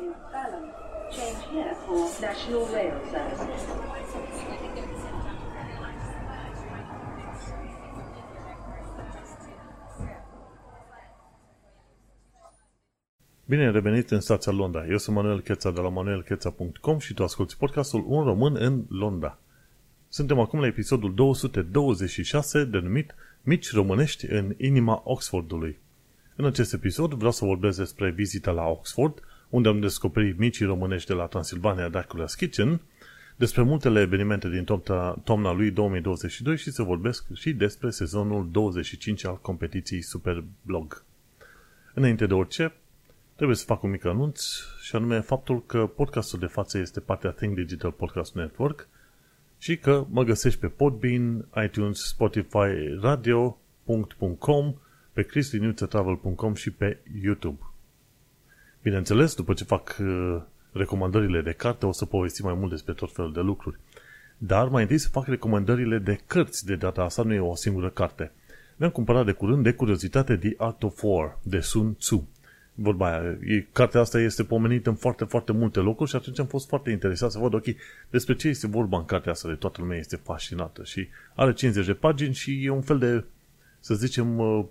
is Balham. Change here for National Rail Service. Bine ai revenit în stația Londra. Eu sunt Manuel Cheța de la manuelcheța.com și tu asculti podcastul Un Român în Londra. Suntem acum la episodul 226 denumit Mici românești în inima Oxfordului. În acest episod vreau să vorbesc despre vizita la Oxford, unde am descoperit micii românești de la Transilvania Dracula's Kitchen, despre multele evenimente din toamna, toamna lui 2022 și să vorbesc și despre sezonul 25 al competiției Superblog. Înainte de orice, trebuie să fac un mic anunț și anume faptul că podcastul de față este partea Think Digital Podcast Network și că mă găsești pe Podbean, iTunes, Spotify, radio.com, pe christinuțetravel.com și pe YouTube. Bineînțeles, după ce fac uh, recomandările de carte, o să povesti mai mult despre tot felul de lucruri. Dar mai întâi să fac recomandările de cărți de data asta, nu e o singură carte. Mi-am cumpărat de curând de curiozitate The Art of War de Sun Tzu. Vorba aia, e, cartea asta este pomenită în foarte, foarte multe locuri și atunci am fost foarte interesat să văd, ok, despre ce este vorba în cartea asta de toată lumea este fascinată și are 50 de pagini și e un fel de, să zicem, uh,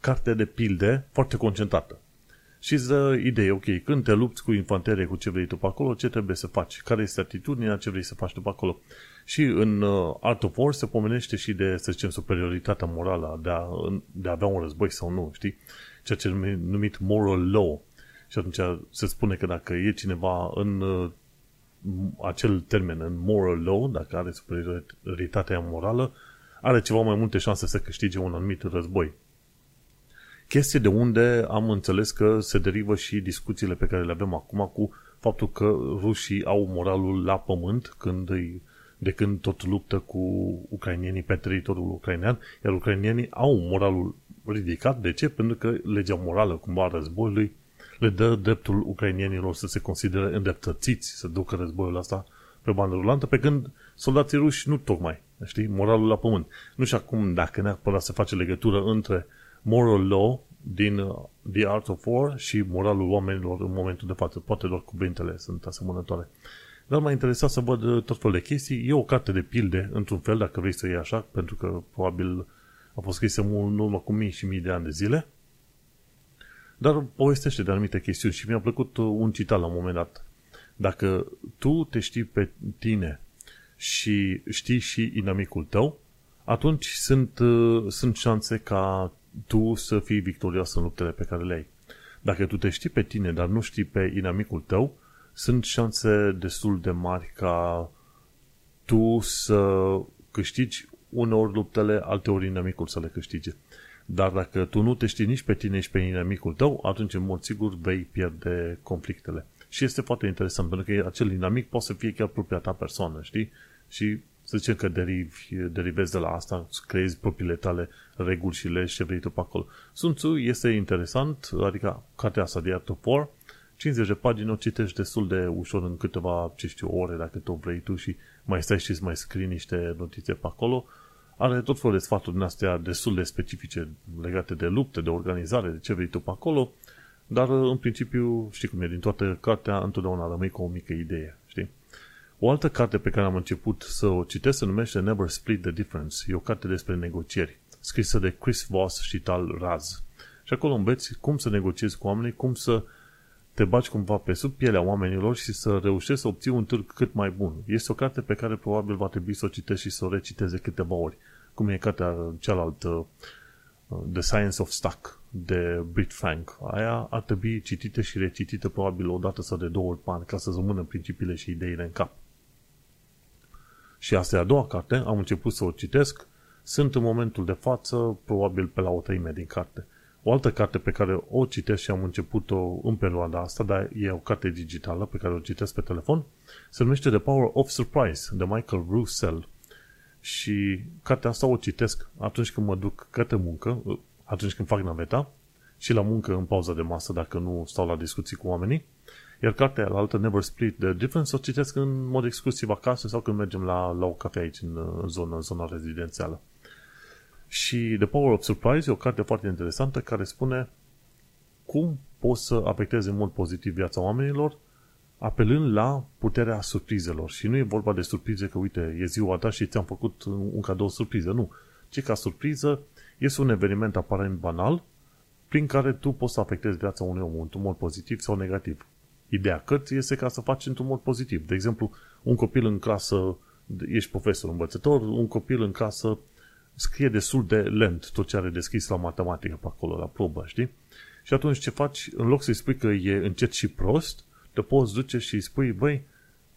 carte de pilde foarte concentrată. Și îți dă idee, ok, când te lupți cu infanterie, cu ce vrei tu pe acolo, ce trebuie să faci, care este atitudinea, ce vrei să faci tu pe acolo. Și în uh, Art of War se pomenește și de, să zicem, superioritatea morală de a, de a avea un război sau nu, știi? Ceea ce e numit moral law. Și atunci se spune că dacă e cineva în uh, acel termen, în moral law, dacă are superioritatea morală, are ceva mai multe șanse să câștige un anumit război. Chestie de unde am înțeles că se derivă și discuțiile pe care le avem acum cu faptul că rușii au moralul la pământ când îi, de când tot luptă cu ucrainienii pe teritoriul ucrainean, iar ucrainienii au moralul ridicat. De ce? Pentru că legea morală, cumva, a războiului le dă dreptul ucrainienilor să se considere îndreptățiți să ducă războiul ăsta pe bandă rulantă, pe când soldații ruși nu tocmai, știi, moralul la pământ. Nu știu acum dacă neapărat să face legătură între moral law din uh, The Art of War și moralul oamenilor în momentul de față. Poate doar cuvintele sunt asemănătoare. Dar m-a interesat să văd uh, tot felul de chestii. E o carte de pilde, într-un fel, dacă vrei să iei așa, pentru că probabil a fost scrisă în urmă cu mii și mii de ani de zile. Dar povestește de anumite chestiuni și mi-a plăcut uh, un citat la un moment dat. Dacă tu te știi pe tine și știi și inamicul tău, atunci sunt, sunt șanse ca tu să fii victorios în luptele pe care le ai. Dacă tu te știi pe tine, dar nu știi pe inamicul tău, sunt șanse destul de mari ca tu să câștigi uneori luptele, alteori inamicul să le câștige. Dar dacă tu nu te știi nici pe tine, nici pe inamicul tău, atunci în mod sigur vei pierde conflictele. Și este foarte interesant, pentru că acel inamic poate să fie chiar propria ta persoană, știi? Și să zicem că derivi, derivezi de la asta, creezi propriile tale reguli și legi ce vrei tu pe acolo. Sun Tzu este interesant, adică cartea asta de Art of War, 50 de pagini o citești destul de ușor în câteva, ce știu, ore dacă tu vrei tu și mai stai și mai scrii niște notițe pe acolo. Are tot felul de sfaturi din astea destul de specifice legate de lupte, de organizare, de ce vrei tu pe acolo, dar în principiu, știi cum e, din toată cartea întotdeauna rămâi cu o mică idee, știi? O altă carte pe care am început să o citesc se numește Never Split the Difference. E o carte despre negocieri, scrisă de Chris Voss și Tal Raz. Și acolo înveți cum să negociezi cu oamenii, cum să te bagi cumva pe sub pielea oamenilor și să reușești să obții un târg cât mai bun. Este o carte pe care probabil va trebui să o citești și să o reciteze câteva ori. Cum e cartea cealaltă, uh, The Science of Stuck, de Brit Frank. Aia ar trebui citită și recitită probabil o dată sau de două ori pe an ca să rămână principiile și ideile în cap. Și asta e a doua carte, am început să o citesc, sunt în momentul de față probabil pe la o treime din carte. O altă carte pe care o citesc și am început-o în perioada asta, dar e o carte digitală pe care o citesc pe telefon, se numește The Power of Surprise, de Michael Russell. Și cartea asta o citesc atunci când mă duc către muncă, atunci când fac naveta, și la muncă în pauza de masă dacă nu stau la discuții cu oamenii iar cartea altă, Never Split the Difference, o citesc în mod exclusiv acasă sau când mergem la, la o cafea aici, în, în, zona, în zona rezidențială. Și The Power of Surprise e o carte foarte interesantă care spune cum poți să afectezi în mod pozitiv viața oamenilor apelând la puterea surprizelor. Și nu e vorba de surprize că, uite, e ziua ta și ți-am făcut un cadou surpriză. Nu. Ce ca surpriză este un eveniment aparent banal prin care tu poți să afectezi viața unui om într-un mod pozitiv sau negativ. Ideea cărții este ca să faci într-un mod pozitiv. De exemplu, un copil în clasă, ești profesor învățător, un copil în clasă scrie destul de lent tot ce are deschis la matematică pe acolo, la probă, știi? Și atunci ce faci? În loc să-i spui că e încet și prost, te poți duce și îi spui, băi,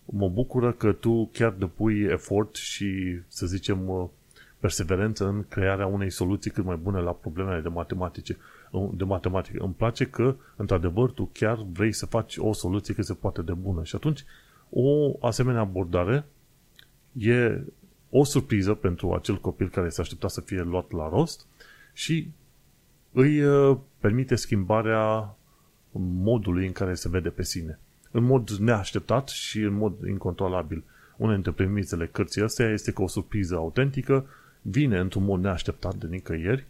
mă bucură că tu chiar depui efort și, să zicem, perseverență în crearea unei soluții cât mai bune la problemele de matematice. De matematică. Îmi place că, într-adevăr, tu chiar vrei să faci o soluție cât se poate de bună. Și atunci, o asemenea abordare e o surpriză pentru acel copil care se aștepta să fie luat la rost și îi uh, permite schimbarea modului în care se vede pe sine. În mod neașteptat și în mod incontrolabil. Una dintre premisele cărții astea este că o surpriză autentică vine într-un mod neașteptat de nicăieri,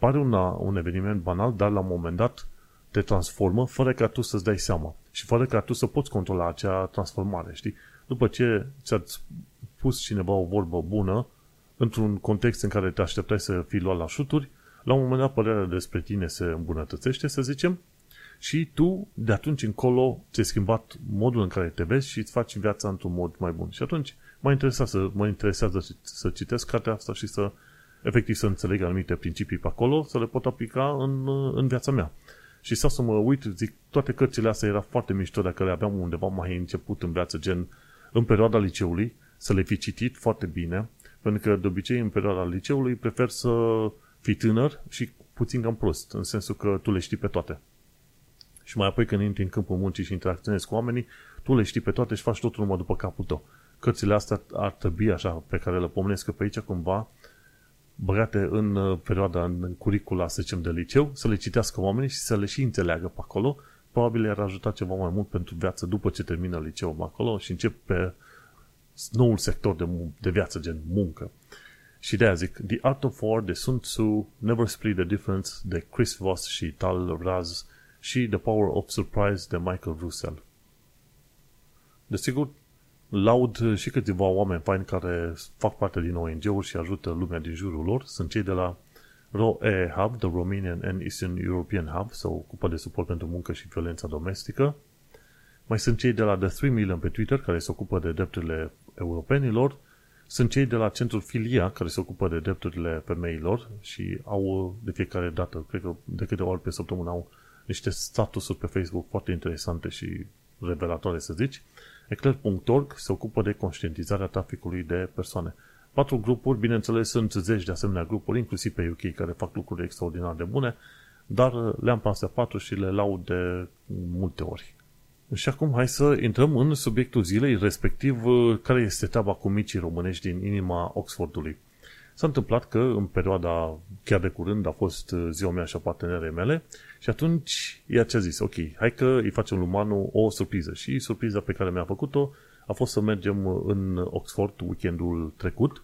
pare una, un eveniment banal, dar la un moment dat te transformă fără ca tu să-ți dai seama și fără ca tu să poți controla acea transformare, știi? După ce ți-a spus cineva o vorbă bună, într-un context în care te așteptai să fii luat la șuturi, la un moment dat părerea despre tine se îmbunătățește, să zicem, și tu, de atunci încolo, ți-ai schimbat modul în care te vezi și îți faci viața într-un mod mai bun. Și atunci mă interesează, să, mă interesează să citesc cartea asta și să efectiv să înțeleg anumite principii pe acolo, să le pot aplica în, în viața mea. Și sau să mă uit, zic, toate cărțile astea era foarte mișto dacă le aveam undeva mai început în viață, gen în perioada liceului, să le fi citit foarte bine, pentru că de obicei în perioada liceului prefer să fii tânăr și puțin cam prost, în sensul că tu le știi pe toate. Și mai apoi când intri în câmpul muncii și interacționezi cu oamenii, tu le știi pe toate și faci totul numai după capul tău. Cărțile astea ar trebui așa, pe care le pomenesc pe aici cumva, băgate în uh, perioada, în curicula, să zicem, de liceu, să le citească oamenii și să le și înțeleagă pe acolo. Probabil le-ar ajuta ceva mai mult pentru viață după ce termină liceul acolo și încep pe noul sector de, de viață, gen muncă. Și de zic, The Art of War de Sun Tzu, Never Split the Difference de Chris Voss și Tal Raz și The Power of Surprise de Michael Russell. Desigur, laud și câțiva oameni faini care fac parte din ONG-uri și ajută lumea din jurul lor. Sunt cei de la ROE Hub, The Romanian and Eastern European Hub, se ocupă de suport pentru muncă și violența domestică. Mai sunt cei de la The 3 Million pe Twitter, care se ocupă de drepturile europenilor. Sunt cei de la Centrul Filia, care se ocupă de drepturile femeilor și au de fiecare dată, cred că de câte ori pe săptămână au niște statusuri pe Facebook foarte interesante și revelatoare, să zici. Eclair.org se ocupă de conștientizarea traficului de persoane. Patru grupuri, bineînțeles, sunt zeci de asemenea grupuri, inclusiv pe UK, care fac lucruri extraordinar de bune, dar le-am pe astea patru și le laud de multe ori. Și acum hai să intrăm în subiectul zilei, respectiv care este treaba cu micii românești din inima Oxfordului. S-a întâmplat că în perioada chiar de curând a fost ziua mea și a partenerei mele și atunci ea ce-a zis, ok, hai că îi facem lui Manu o surpriză. Și surpriza pe care mi-a făcut-o a fost să mergem în Oxford weekendul trecut,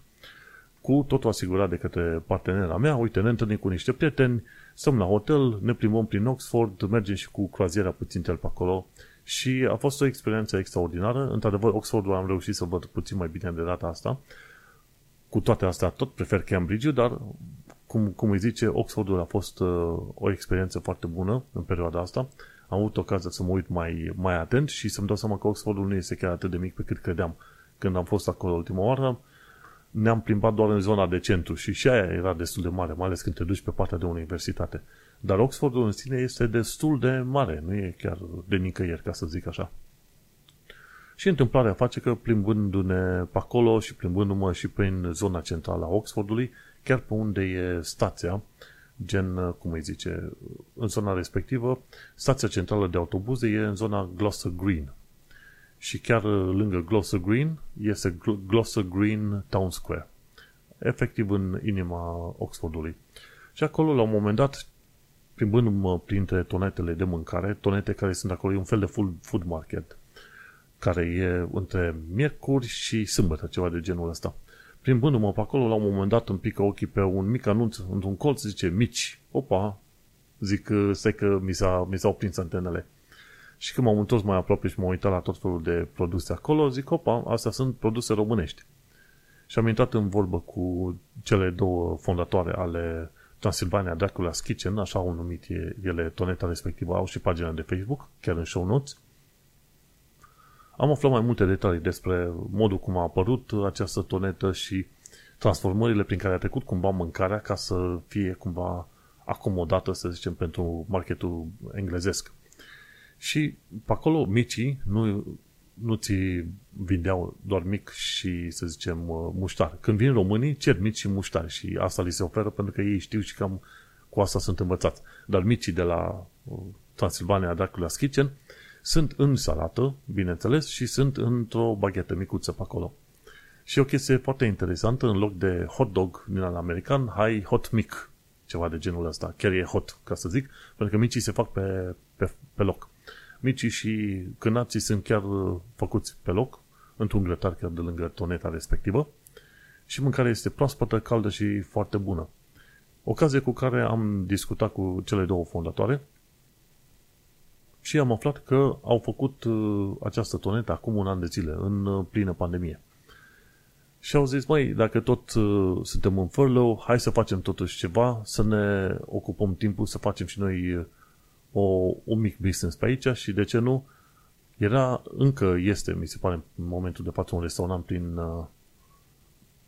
cu totul asigurat de către partenera mea. Uite, ne întâlnim cu niște prieteni, stăm la hotel, ne plimbăm prin Oxford, mergem și cu croaziera puțin tel pe acolo și a fost o experiență extraordinară. Într-adevăr, Oxfordul am reușit să văd puțin mai bine de data asta. Cu toate astea, tot prefer Cambridge, dar cum, cum îi zice, Oxfordul a fost uh, o experiență foarte bună în perioada asta. Am avut ocazia să mă uit mai, mai atent și să-mi dau seama că Oxfordul nu este chiar atât de mic pe cât credeam. Când am fost acolo ultima oară, ne-am plimbat doar în zona de centru și și aia era destul de mare, mai ales când te duci pe partea de universitate. Dar Oxfordul în sine este destul de mare, nu e chiar de nicăieri, ca să zic așa. Și întâmplarea face că plimbându-ne pe acolo și plimbându-mă și prin zona centrală a Oxfordului, chiar pe unde e stația, gen, cum îi zice, în zona respectivă, stația centrală de autobuze e în zona Gloucester Green. Și chiar lângă Gloucester Green este Gloucester Green Town Square. Efectiv în inima Oxfordului. Și acolo, la un moment dat, plimbându-mă printre tonetele de mâncare, tonete care sunt acolo, e un fel de food market, care e între miercuri și sâmbătă, ceva de genul ăsta. Plimbându-mă pe acolo, la un moment dat îmi pică ochii pe un mic anunț într-un colț, zice mici. Opa, Zic, uh, stai că mi, s-a, mi s-au prins antenele. Și când m-am întors mai aproape și m-am uitat la tot felul de produse acolo, zic, opa, astea sunt produse românești. Și am intrat în vorbă cu cele două fondatoare ale Transilvania Dracula's Kitchen, așa au numit ele toneta respectivă, au și pagina de Facebook, chiar în show notes. Am aflat mai multe detalii despre modul cum a apărut această tonetă și transformările prin care a trecut cumva mâncarea ca să fie cumva acomodată, să zicem, pentru marketul englezesc. Și pe acolo micii nu, nu ți vindeau doar mic și, să zicem, muștar. Când vin românii, cer mici și muștari și asta li se oferă pentru că ei știu și cam cu asta sunt învățați. Dar micii de la uh, Transilvania Dracula's Kitchen sunt în salată, bineînțeles, și sunt într-o baghetă micuță pe acolo. Și o chestie foarte interesantă, în loc de hot dog din al american, hai hot mic, ceva de genul ăsta. Chiar e hot, ca să zic, pentru că micii se fac pe, pe, pe loc. Micii și cânații sunt chiar făcuți pe loc, într-un grătar chiar de lângă toneta respectivă și mâncarea este proaspătă, caldă și foarte bună. Ocazie cu care am discutat cu cele două fondatoare și am aflat că au făcut uh, această tonetă acum un an de zile, în uh, plină pandemie. Și au zis, mai dacă tot uh, suntem în furlough, hai să facem totuși ceva, să ne ocupăm timpul, să facem și noi uh, o, un mic business pe aici și de ce nu, era, încă este, mi se pare, în momentul de față un restaurant prin uh,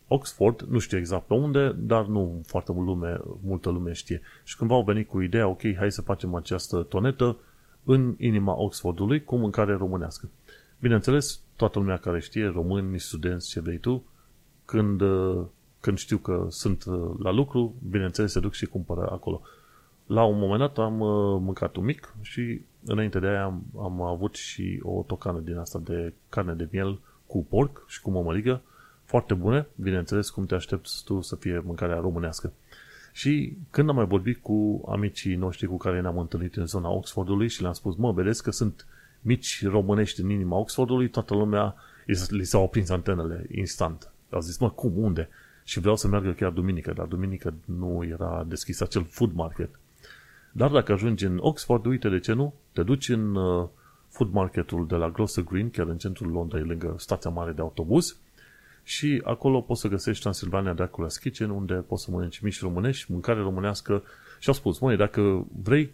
Oxford, nu știu exact pe unde, dar nu foarte mult lume, multă lume știe. Și cândva au venit cu ideea, ok, hai să facem această tonetă în inima Oxfordului cu mâncare românească. Bineînțeles, toată lumea care știe, români, studenți, ce vrei tu, când, uh, când știu că sunt uh, la lucru, bineînțeles se duc și cumpără acolo. La un moment dat am uh, mâncat un mic și înainte de aia am, am avut și o tocană din asta de carne de miel cu porc și cu mămăligă, foarte bune, bineînțeles cum te aștepți tu să fie mâncarea românească. Și când am mai vorbit cu amicii noștri cu care ne-am întâlnit în zona Oxfordului și le-am spus, mă, vedeți că sunt mici românești în inima Oxfordului, toată lumea li s-au aprins antenele instant. Au zis, mă, cum, unde? Și vreau să meargă chiar duminică, dar duminică nu era deschis acel food market. Dar dacă ajungi în Oxford, uite de ce nu, te duci în uh, food marketul de la Grosser Green, chiar în centrul Londrei, lângă stația mare de autobuz, și acolo poți să găsești Transilvania Dracula's Kitchen, unde poți să mănânci mici românești, mâncare românească. Și au spus, măi, dacă vrei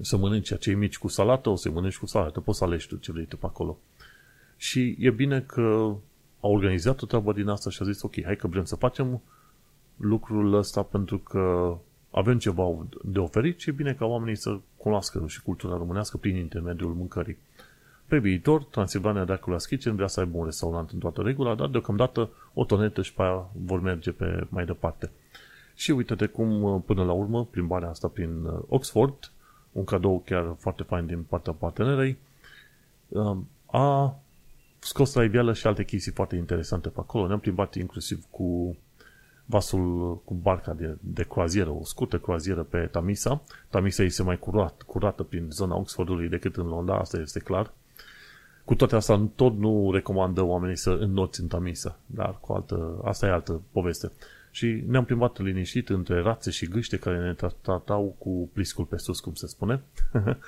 să mănânci acei mici cu salată, o să-i mănânci cu salată, poți să alegi tu ce vrei tu pe acolo. Și e bine că a organizat o treabă din asta și a zis, ok, hai că vrem să facem lucrul ăsta pentru că avem ceva de oferit și e bine ca oamenii să cunoască și cultura românească prin intermediul mâncării. Pe viitor, Transilvania Dracula's Kitchen vrea să aibă un restaurant în toată regula, dar deocamdată o tonetă și pe aia vor merge pe mai departe. Și uite-te cum, până la urmă, plimbarea asta prin uh, Oxford, un cadou chiar foarte fain din partea partenerei, uh, a scos la iveală și alte chestii foarte interesante pe acolo. Ne-am plimbat inclusiv cu vasul, cu barca de, de croazieră, o scurtă croazieră pe Tamisa. Tamisa este mai curat, curată prin zona Oxfordului decât în Londra, asta este clar. Cu toate astea, tot nu recomandă oamenii să înnoți în Tamisa, dar cu altă, asta e altă poveste. Și ne-am plimbat liniștit între rațe și gâște care ne tratau cu pliscul pe sus, cum se spune.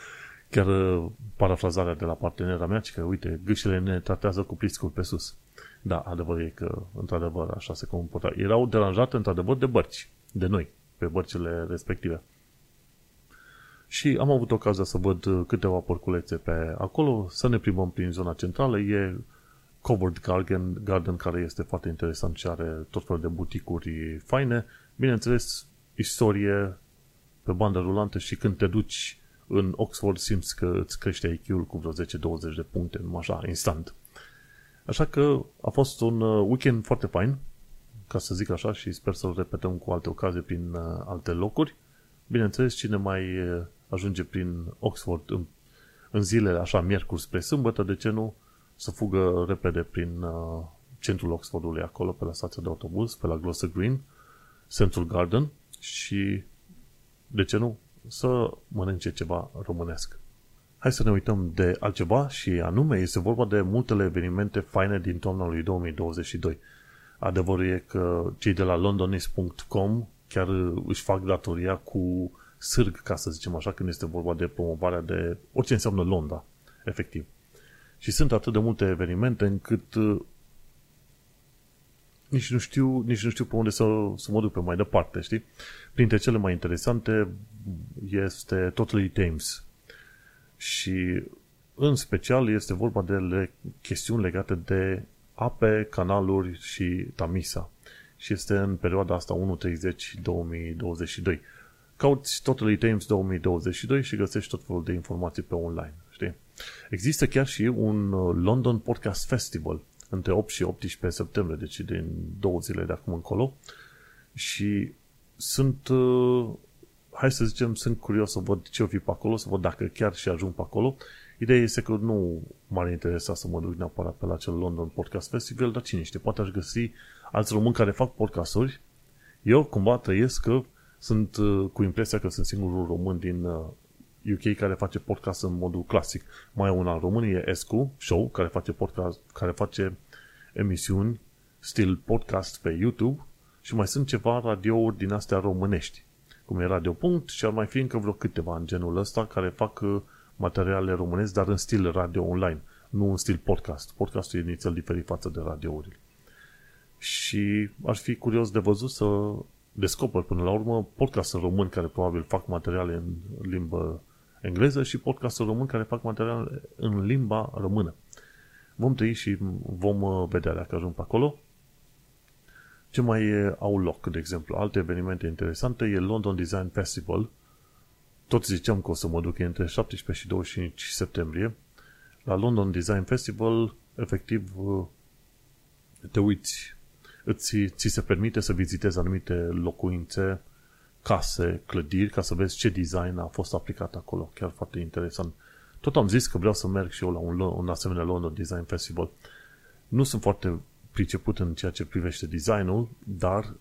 Chiar uh, parafrazarea de la partenera mea, că uite, gâșele ne tratează cu pliscul pe sus. Da, adevăr e că, într-adevăr, așa se comporta. Erau deranjate, într-adevăr, de bărci, de noi, pe bărcile respective. Și am avut ocazia să văd uh, câteva porculețe pe acolo, să ne plimbăm prin zona centrală. E Covered Garden, Garden care este foarte interesant și are tot felul de buticuri faine. Bineînțeles, istorie pe bandă rulantă și când te duci în Oxford simți că îți crește IQ-ul cu vreo 10-20 de puncte, numai așa, instant. Așa că a fost un uh, weekend foarte fain, ca să zic așa, și sper să-l repetăm cu alte ocazii prin uh, alte locuri. Bineînțeles, cine mai uh, ajunge prin Oxford în, în zilele așa, miercuri spre sâmbătă, de ce nu, să fugă repede prin uh, centrul Oxfordului, acolo, pe la stația de autobuz, pe la Gloucester Green, Central Garden și, de ce nu, să mănânce ceva românesc. Hai să ne uităm de altceva și anume este vorba de multele evenimente faine din toamna lui 2022. Adevărul e că cei de la londonis.com chiar își fac datoria cu sârg, ca să zicem așa, când este vorba de promovarea de orice înseamnă Londra, efectiv. Și sunt atât de multe evenimente încât uh, nici nu știu, nici nu știu pe unde să, să mă duc pe mai departe, știi? Printre cele mai interesante este Totally Thames. Și în special este vorba de le, chestiuni legate de ape, canaluri și Tamisa. Și este în perioada asta 1.30-2022. Cauți Totally Thames 2022 și găsești tot felul de informații pe online. Știi? Există chiar și un uh, London Podcast Festival între 8 și 18 septembrie, deci din două zile de acum încolo. Și sunt, uh, hai să zicem, sunt curios să văd ce o fi pe acolo, să văd dacă chiar și ajung pe acolo. Ideea este că nu m-ar interesa să mă duc neapărat pe la acel London Podcast Festival, dar cine știe, poate aș găsi alți români care fac podcasturi. Eu cumva trăiesc că sunt uh, cu impresia că sunt singurul român din UK uh, care face podcast în modul clasic. Mai e un alt român, e Escu Show, care face podcast, care face emisiuni stil podcast pe YouTube și mai sunt ceva radiouri din astea românești, cum e Radio Punct și ar mai fi încă vreo câteva în genul ăsta care fac uh, materiale românesc, dar în stil radio online, nu în stil podcast. Podcastul e nițel diferit față de radiourile. Și aș fi curios de văzut să descoper până la urmă podcast român care probabil fac materiale în limbă engleză și podcast român care fac materiale în limba română. Vom trăi și vom uh, vedea dacă ajung pe acolo. Ce mai au loc, de exemplu? Alte evenimente interesante e London Design Festival. Tot ziceam că o să mă duc între 17 și 25 septembrie. La London Design Festival, efectiv, uh, te uiți, îți, ți se permite să vizitezi anumite locuințe, case, clădiri, ca să vezi ce design a fost aplicat acolo. Chiar foarte interesant. Tot am zis că vreau să merg și eu la un, un asemenea London Design Festival. Nu sunt foarte priceput în ceea ce privește designul, dar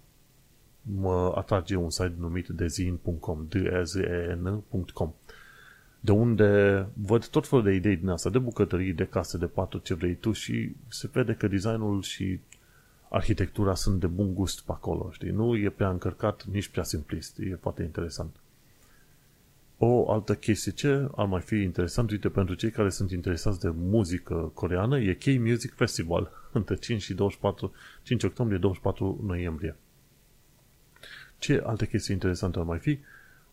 mă atrage un site numit dezin.com, d e z e n.com de unde văd tot felul de idei din asta, de bucătării, de case, de patru, ce vrei tu și se vede că designul și arhitectura sunt de bun gust pe acolo, știi? Nu e prea încărcat, nici prea simplist. E foarte interesant. O altă chestie ce ar mai fi interesant, uite, pentru cei care sunt interesați de muzică coreană, e K-Music Festival între 5 și 24, 5 octombrie 24 noiembrie. Ce alte chestii interesante ar mai fi?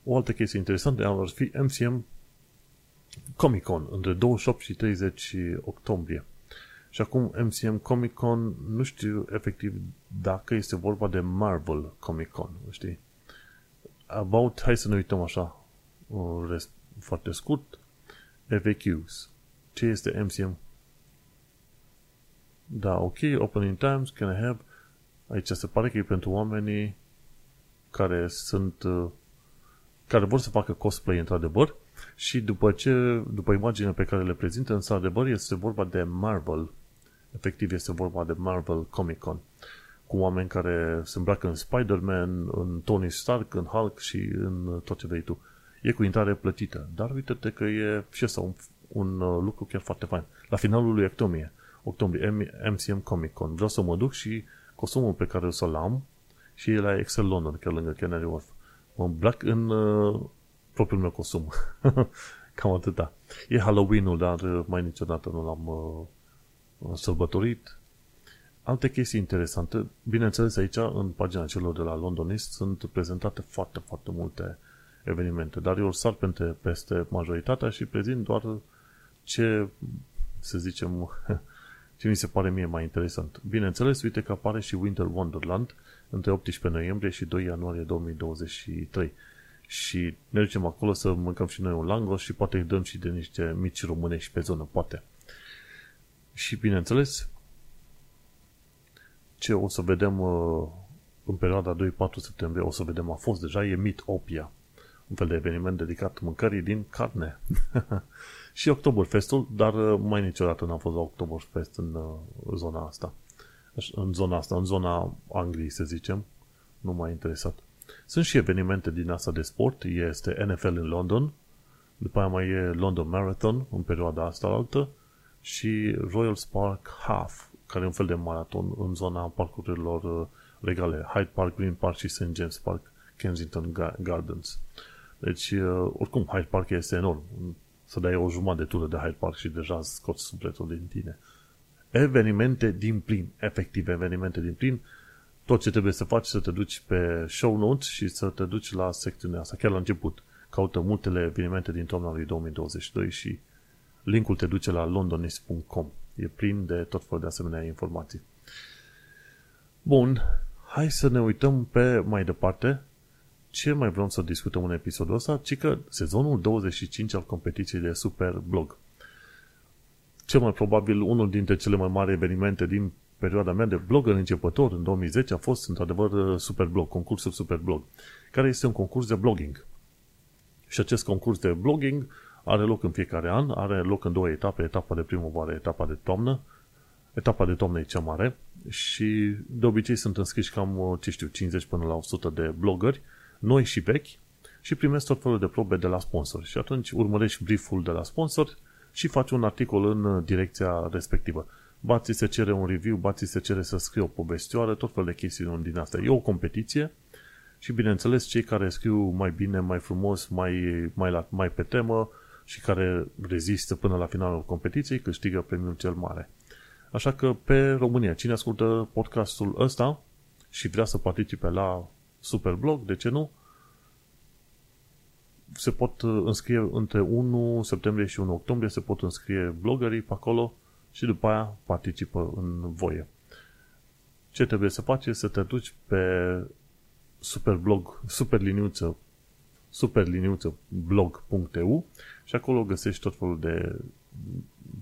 O altă chestie interesantă ar fi MCM Comic Con între 28 și 30 octombrie. Și acum MCM Comic Con, nu știu efectiv dacă este vorba de Marvel Comic Con, știi? About, hai să ne uităm așa, rest, foarte scurt, FAQs. Ce este MCM? Da, ok, opening times, can I have? Aici se pare că e pentru oamenii care sunt, uh, care vor să facă cosplay într-adevăr și după ce, după imaginea pe care le prezintă, în adevăr este vorba de Marvel. Efectiv este vorba de Marvel Comic Con. Cu oameni care se îmbracă în Spider-Man, în Tony Stark, în Hulk și în tot ce vrei tu. E cu intrare plătită. Dar uite-te că e și asta un, un uh, lucru chiar foarte fain. La finalul lui octombrie, octombrie MCM Comic Con. Vreau să mă duc și costumul pe care o să-l am și e la Excel London, chiar lângă Canary Wharf. Mă îmbrac în uh, propriul meu costum. Cam atâta. E Halloween-ul, dar uh, mai niciodată nu l-am uh, sărbătorit. Alte chestii interesante. Bineînțeles, aici, în pagina celor de la Londonist, sunt prezentate foarte, foarte multe evenimente, dar eu sar peste, peste majoritatea și prezint doar ce, să zicem, ce mi se pare mie mai interesant. Bineînțeles, uite că apare și Winter Wonderland între 18 noiembrie și 2 ianuarie 2023 și ne ducem acolo să mâncăm și noi un langos și poate îi dăm și de niște mici românești pe zonă, poate. Și bineînțeles, ce o să vedem uh, în perioada 2-4 septembrie, o să vedem, a fost deja, e Meet Opia, un fel de eveniment dedicat mâncării din carne. și Oktoberfestul, dar uh, mai niciodată n-am fost la Oktoberfest în uh, zona asta. În zona asta, în zona Angliei, să zicem, nu m-a interesat. Sunt și evenimente din asta de sport, este NFL în London, după aia mai e London Marathon în perioada asta altă și Royal Spark Half, care e un fel de maraton în zona parcurilor uh, legale, Hyde Park, Green Park și St. James Park, Kensington Gardens. Deci, uh, oricum, Hyde Park este enorm. Să dai o jumătate de tură de Hyde Park și deja scoți sufletul din tine. Evenimente din plin, efectiv evenimente din plin. Tot ce trebuie să faci să te duci pe show notes și să te duci la secțiunea asta, chiar la început. Caută multele evenimente din toamna lui 2022 și linkul te duce la londonis.com. E plin de tot felul de asemenea informații. Bun, hai să ne uităm pe mai departe ce mai vrem să discutăm în episodul ăsta, ci că sezonul 25 al competiției de Super Blog. Cel mai probabil unul dintre cele mai mari evenimente din perioada mea de blogger începător în 2010 a fost într-adevăr Superblog, concursul Superblog, care este un concurs de blogging. Și acest concurs de blogging are loc în fiecare an, are loc în două etape, etapa de primăvară, etapa de toamnă. Etapa de toamnă e cea mare și de obicei sunt înscriși cam, ce știu, 50 până la 100 de blogări, noi și vechi, și primesc tot felul de probe de la sponsor. Și atunci urmărești brieful de la sponsor și faci un articol în direcția respectivă. Ba ți se cere un review, ba ți se cere să scrii o povestioară, tot fel de chestiuni din asta. E o competiție și bineînțeles cei care scriu mai bine, mai frumos, mai, mai, la, mai pe temă și care rezistă până la finalul competiției câștigă premiul cel mare. Așa că pe România, cine ascultă podcastul ăsta și vrea să participe la Superblog, de ce nu? Se pot înscrie între 1 septembrie și 1 octombrie, se pot înscrie bloggerii pe acolo și după aia participă în voie. Ce trebuie să faci să te duci pe superblog, superliniuță, superliniuță blog.eu și acolo găsești tot felul de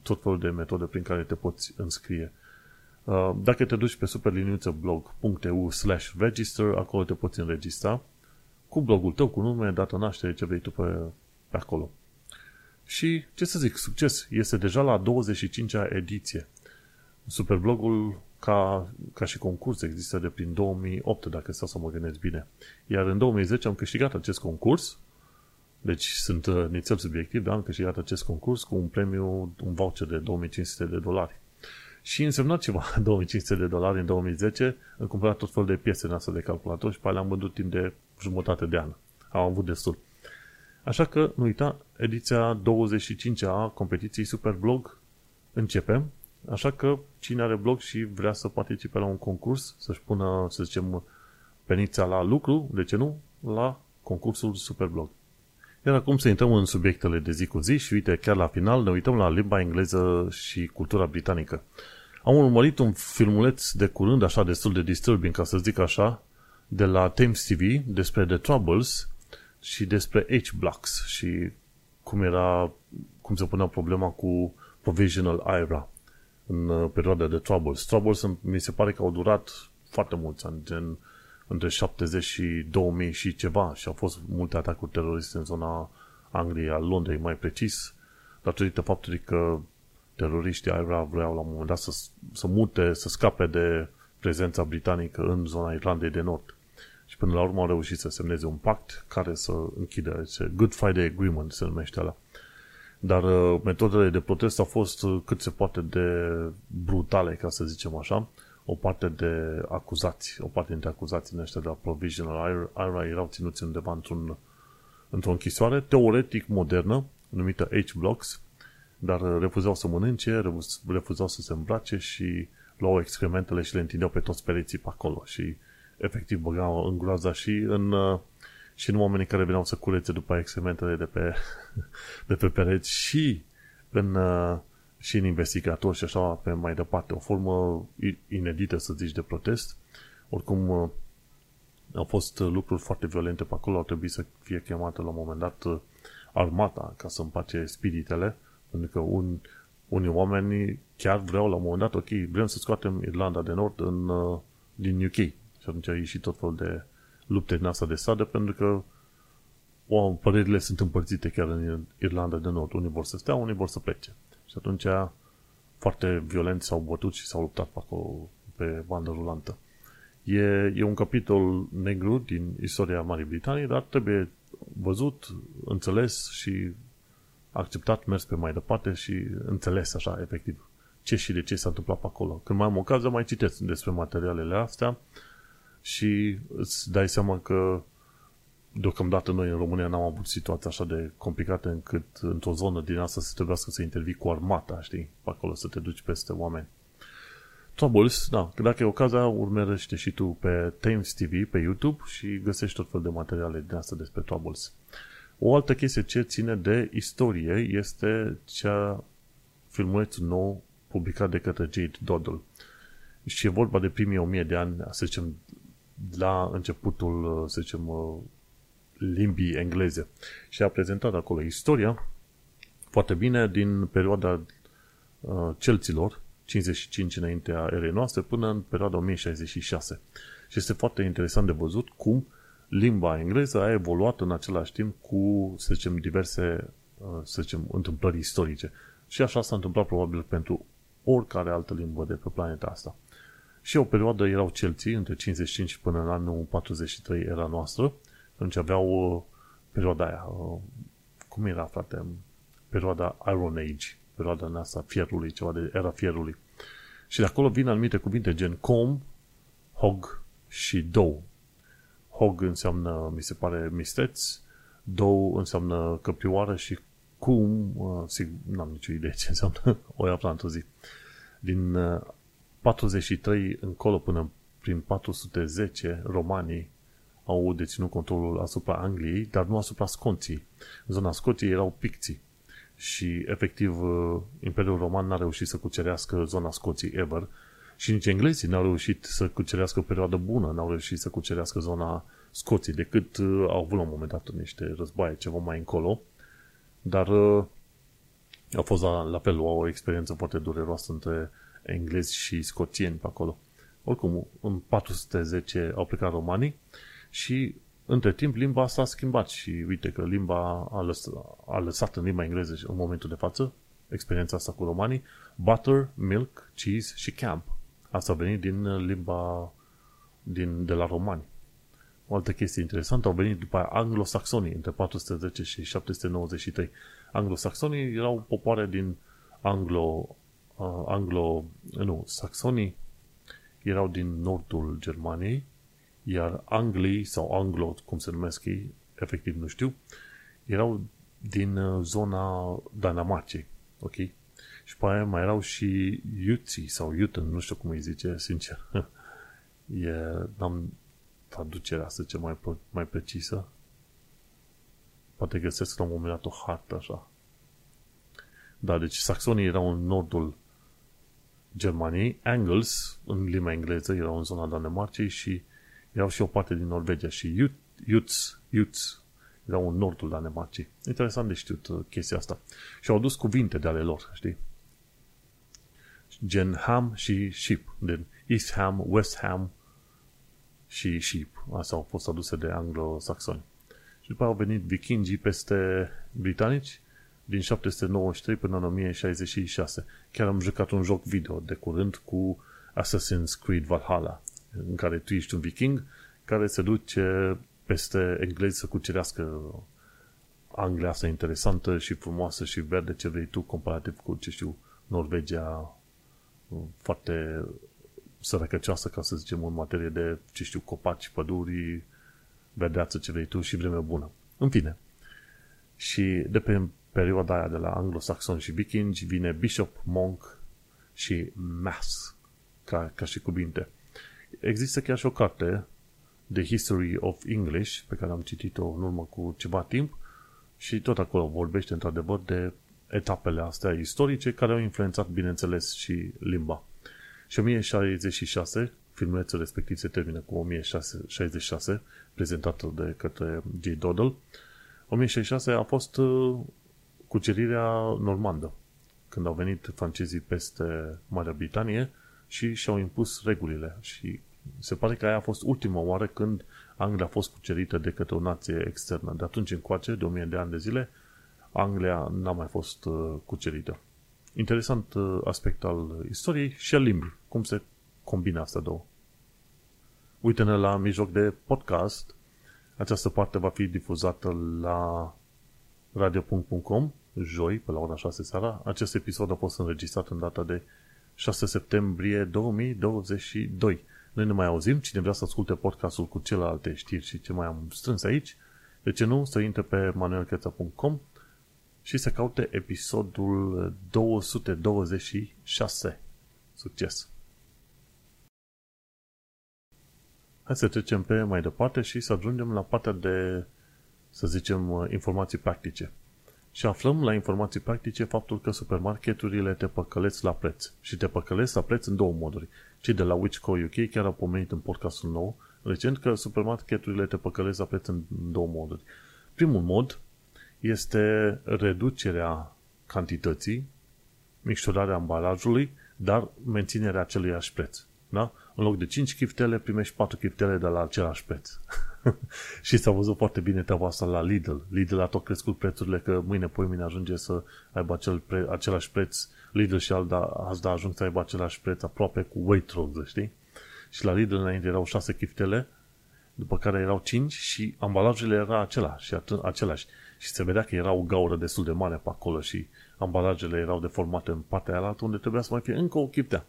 tot felul de metode prin care te poți înscrie. Uh, dacă te duci pe superliniuțeblog.eu slash register, acolo te poți înregistra cu blogul tău, cu nume, data naștere, ce vrei tu pe, pe acolo. Și, ce să zic, succes! Este deja la 25-a ediție. Superblogul ca, ca și concurs există de prin 2008, dacă stau să mă gândesc bine. Iar în 2010 am câștigat acest concurs, deci sunt uh, nițel subiectiv, dar am câștigat acest concurs cu un premiu, un voucher de 2500 de dolari. Și însemna ceva, 2500 de dolari în 2010, am cumpărat tot felul de piese în asta de calculator și pe le-am vândut timp de jumătate de an. Am avut destul. Așa că, nu uita, ediția 25-a competiției Superblog începem. Așa că, cine are blog și vrea să participe la un concurs, să-și pună, să zicem, penița la lucru, de ce nu, la concursul Superblog. Iar acum să intrăm în subiectele de zi cu zi și uite, chiar la final ne uităm la limba engleză și cultura britanică. Am urmărit un filmuleț de curând, așa destul de disturbing, ca să zic așa, de la Thames TV despre The Troubles, și despre H-Blocks și cum era, cum se punea problema cu Provisional IRA în uh, perioada de Troubles. Troubles mi se pare că au durat foarte mulți ani, gen între 70 și 2000 și ceva și au fost multe atacuri teroriste în zona Angliei, al Londrei mai precis, datorită faptului că teroriștii IRA vreau la un moment dat să, să mute, să scape de prezența britanică în zona Irlandei de Nord. Și până la urmă au reușit să semneze un pact care să închidă, Good Friday Agreement se numește ăla. Dar uh, metodele de protest au fost uh, cât se poate de brutale, ca să zicem așa. O parte de acuzați, o parte dintre acuzații ăștia de la Provisional IRA erau ținuți undeva într-un, într-o închisoare teoretic modernă, numită H-Blocks, dar uh, refuzau să mănânce, refuzau să se îmbrace și luau excrementele și le întindeau pe toți pereții pe acolo și efectiv băgau în groaza și în, uh, și în oamenii care veneau să curețe după excrementele de pe, de pe pereți și în, uh, și în investigatori și așa pe mai departe. O formă inedită, să zici, de protest. Oricum, uh, au fost lucruri foarte violente pe acolo, au trebuit să fie chemată la un moment dat armata ca să împace spiritele, pentru că un, unii oameni chiar vreau la un moment dat, ok, vrem să scoatem Irlanda de Nord în, din UK, și atunci a ieșit tot felul de lupte din asta de stradă, pentru că o, părerile sunt împărțite chiar în Irlanda de Nord. Unii vor să stea, unii vor să plece. Și atunci foarte violent s-au bătut și s-au luptat pe acolo, pe bandă rulantă. E, e un capitol negru din istoria Marii Britanii, dar trebuie văzut, înțeles și acceptat, mers pe mai departe și înțeles așa, efectiv, ce și de ce s-a întâmplat pe acolo. Când mai am ocazia, mai citesc despre materialele astea și îți dai seama că deocamdată noi în România n-am avut situații așa de complicate încât într-o zonă din asta să trebuiască să intervii cu armata, știi, pe acolo să te duci peste oameni. Troubles, da, dacă e ocazia, urmărește și tu pe Thames TV, pe YouTube și găsești tot fel de materiale din asta despre Troubles. O altă chestie ce ține de istorie este cea filmulețul nou publicat de către Jade Doddle. Și e vorba de primii o mie de ani, să zicem, la începutul, să zicem, limbii engleze. Și a prezentat acolo istoria foarte bine din perioada uh, celților, 55 înaintea erei noastre, până în perioada 1066. Și este foarte interesant de văzut cum limba engleză a evoluat în același timp cu, să zicem, diverse, uh, să zicem, întâmplări istorice. Și așa s-a întâmplat probabil pentru oricare altă limbă de pe planeta asta. Și o perioadă erau celții, între 55 până în anul 43 era noastră, atunci aveau uh, perioada aia, uh, cum era, frate, perioada Iron Age, perioada asta fierului, ceva de era fierului. Și de acolo vin anumite cuvinte gen com, hog și dough. Hog înseamnă, mi se pare, misteț, dough înseamnă căprioară și cum, uh, sigur, n-am nicio idee ce înseamnă, o ia într-o zi. Din uh, 43 încolo până prin 410, romanii au deținut controlul asupra Angliei, dar nu asupra Sconției. În zona Scoției erau picții și efectiv uh, Imperiul Roman n-a reușit să cucerească zona Scoției ever și nici englezii n-au reușit să cucerească o perioadă bună, n-au reușit să cucerească zona Scoției, decât uh, au avut la un moment dat niște războaie ceva mai încolo, dar uh, a fost la, la fel o experiență foarte dureroasă între englezi și scoțieni pe acolo. Oricum, în 410 au plecat romanii și între timp limba s-a schimbat și uite că limba a, lăs, a lăsat în limba engleză în momentul de față, experiența asta cu romanii, butter, milk, cheese și camp. Asta a venit din limba din, de la romani. O altă chestie interesantă, au venit după anglosaxonii între 410 și 793. Anglosaxonii erau popoare din anglo, uh, anglo, nu, saxonii erau din nordul Germaniei, iar anglii sau anglo, cum se numesc ei, efectiv nu știu, erau din uh, zona Danemarcei, ok? Și pe aia mai erau și Iuții sau Iuten, nu știu cum îi zice, sincer. e, am traducerea, să ce mai, mai precisă. Poate găsesc la un moment dat o hartă așa. Da, deci saxonii erau în nordul Germaniei, Angles, în limba engleză, erau în zona Danemarcei și erau și o parte din Norvegia și Juts, Juts erau în nordul Danemarcei. Interesant de știut uh, chestia asta. Și au adus cuvinte de ale lor, știi? Gen Ham și Sheep. Din East Ham, West Ham și Sheep. Astea au fost aduse de anglo-saxoni. Și după au venit vikingii peste britanici din 793 până în 1066. Chiar am jucat un joc video de curând cu Assassin's Creed Valhalla în care tu ești un viking care se duce peste englezi să cucerească Anglia asta interesantă și frumoasă și verde ce vrei tu comparativ cu, ce știu, Norvegia foarte sărăcăcioasă, ca să zicem, în materie de, ce știu, copaci, păduri, verdeață ce vrei tu și vreme bună. În fine. Și de pe perioada aia de la anglosaxon și vikingi vine bishop, monk și mass ca, ca și cuvinte. Există chiar și o carte, The History of English, pe care am citit-o în urmă cu ceva timp și tot acolo vorbește într-adevăr de etapele astea istorice care au influențat, bineînțeles, și limba. Și 1066, filmulețul respectiv se termină cu 1066, prezentată de către J. Doddle. 1066 a fost uh, cucerirea normandă, când au venit francezii peste Marea Britanie și și-au impus regulile și se pare că aia a fost ultima oară când Anglia a fost cucerită de către o nație externă. De atunci încoace, de 1000 de ani de zile, Anglia n-a mai fost uh, cucerită. Interesant uh, aspect al istoriei și al limbii. Cum se combina astea două. Uite-ne la mijloc de podcast. Această parte va fi difuzată la radio.com joi, pe la ora 6 seara. Acest episod a fost înregistrat în data de 6 septembrie 2022. Noi ne mai auzim. Cine vrea să asculte podcastul cu celelalte știri și ce mai am strâns aici, De ce nu? Să intre pe manuelcheța.com și să caute episodul 226. Succes! Hai să trecem pe mai departe și să ajungem la partea de, să zicem, informații practice. Și aflăm la informații practice faptul că supermarketurile te păcălesc la preț. Și te păcălesc la preț în două moduri. Cei de la Wichco UK chiar au pomenit în podcastul nou recent că supermarketurile te păcălesc la preț în două moduri. Primul mod este reducerea cantității, micșorarea ambalajului, dar menținerea aceluiași preț. Da? În loc de 5 chiftele, primești 4 chiftele de la același preț. și s-a văzut foarte bine treaba asta la Lidl. Lidl a tot crescut prețurile că mâine, poi mâine ajunge să aibă acel pre- același preț. Lidl și Alda, Asda ajung să aibă același preț aproape cu Waitrose, știi? Și la Lidl înainte erau 6 chiftele, după care erau 5 și ambalajele era același, același. Și se vedea că era o gaură destul de mare pe acolo și ambalajele erau deformate în partea aia altă unde trebuia să mai fie încă o chiftea.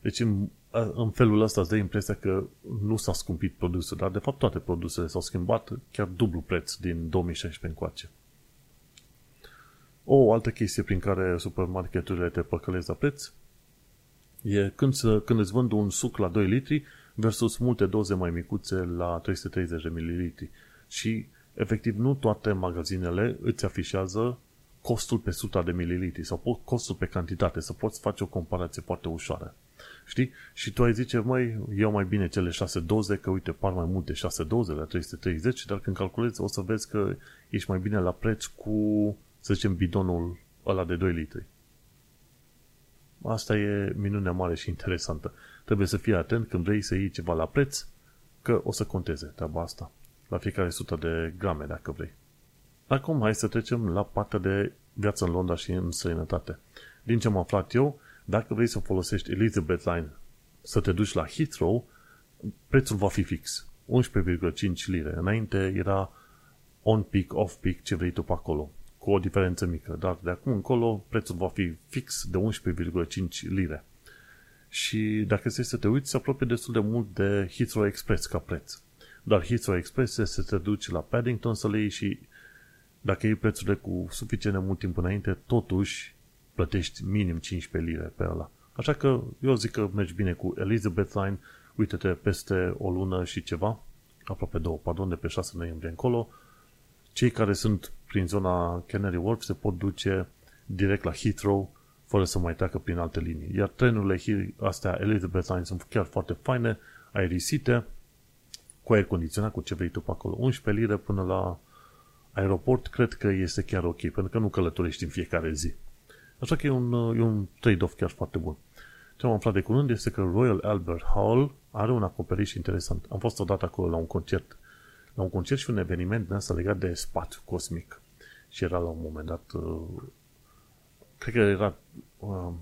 Deci în, în felul ăsta îți dă impresia că nu s-a scumpit produsul, dar de fapt toate produsele s-au schimbat chiar dublu preț din 2016 încoace. O altă chestie prin care supermarketurile te păcălesc la preț e când, să, când îți vând un suc la 2 litri versus multe doze mai micuțe la 330 de ml. Și efectiv nu toate magazinele îți afișează costul pe 100 de mililitri sau costul pe cantitate, să poți face o comparație foarte ușoară. Știi? Și tu ai zice, măi, iau mai bine cele 6 doze, că uite, par mai multe 6 doze la 330, dar când calculezi o să vezi că ești mai bine la preț cu, să zicem, bidonul ăla de 2 litri. Asta e minunea mare și interesantă. Trebuie să fii atent când vrei să iei ceva la preț, că o să conteze treaba asta. La fiecare sută de grame, dacă vrei. Acum hai să trecem la partea de viață în Londra și în străinătate. Din ce am aflat eu, dacă vrei să folosești Elizabeth Line să te duci la Heathrow, prețul va fi fix. 11,5 lire. Înainte era on-peak, off-peak, ce vrei tu pe acolo. Cu o diferență mică. Dar de acum încolo prețul va fi fix de 11,5 lire. Și dacă este să te uiți, se apropie destul de mult de Heathrow Express ca preț. Dar Heathrow Express este să te duci la Paddington să le iei și dacă iei prețurile cu suficient de mult timp înainte, totuși plătești minim 15 lire pe ăla. Așa că eu zic că mergi bine cu Elizabeth Line, uite-te peste o lună și ceva, aproape două, pardon, de pe 6 noiembrie încolo, cei care sunt prin zona Canary Wharf se pot duce direct la Heathrow fără să mai treacă prin alte linii. Iar trenurile astea Elizabeth Line sunt chiar foarte faine, aerisite, cu aer condiționat, cu ce vrei tu pe acolo. 11 lire până la aeroport, cred că este chiar ok, pentru că nu călătorești în fiecare zi. Așa că e un, e un trade-off chiar foarte bun. Ce am aflat de curând este că Royal Albert Hall are un acoperiș interesant. Am fost odată acolo la un concert, la un concert și un eveniment din asta legat de spațiu cosmic. Și era la un moment dat, uh, cred că era uh,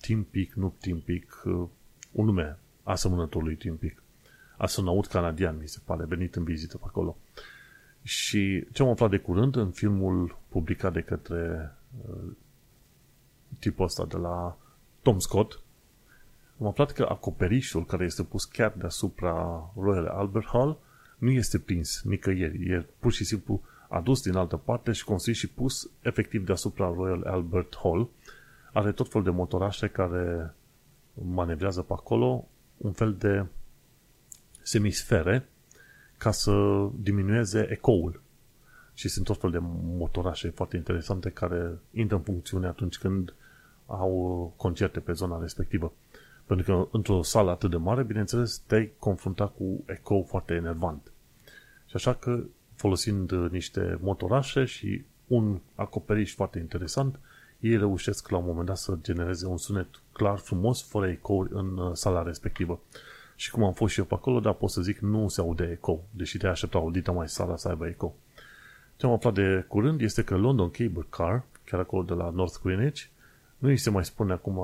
Team Peak, nu Team Peak, uh, un nume asemănător lui Team Peak. Astronaut canadian, mi se pare, venit în vizită pe acolo. Și ce am aflat de curând în filmul publicat de către uh, tipul ăsta de la Tom Scott, am aflat că acoperișul care este pus chiar deasupra Royal Albert Hall nu este prins nicăieri. E pur și simplu adus din altă parte și construit și pus efectiv deasupra Royal Albert Hall. Are tot fel de motorașe care manevrează pe acolo, un fel de semisfere ca să diminueze ecoul. Și sunt tot fel de motorașe foarte interesante care intră în funcțiune atunci când au concerte pe zona respectivă. Pentru că într-o sală atât de mare, bineînțeles, te-ai confruntat cu eco foarte enervant. Și așa că, folosind niște motorașe și un acoperiș foarte interesant, ei reușesc la un moment dat să genereze un sunet clar, frumos, fără ecouri în uh, sala respectivă. Și cum am fost și eu pe acolo, dar pot să zic, nu se aude eco, deși te aștepta audită mai sala să aibă eco. Ce am aflat de curând este că London Cable Car, chiar acolo de la North Greenwich, nu îi se mai spune acum,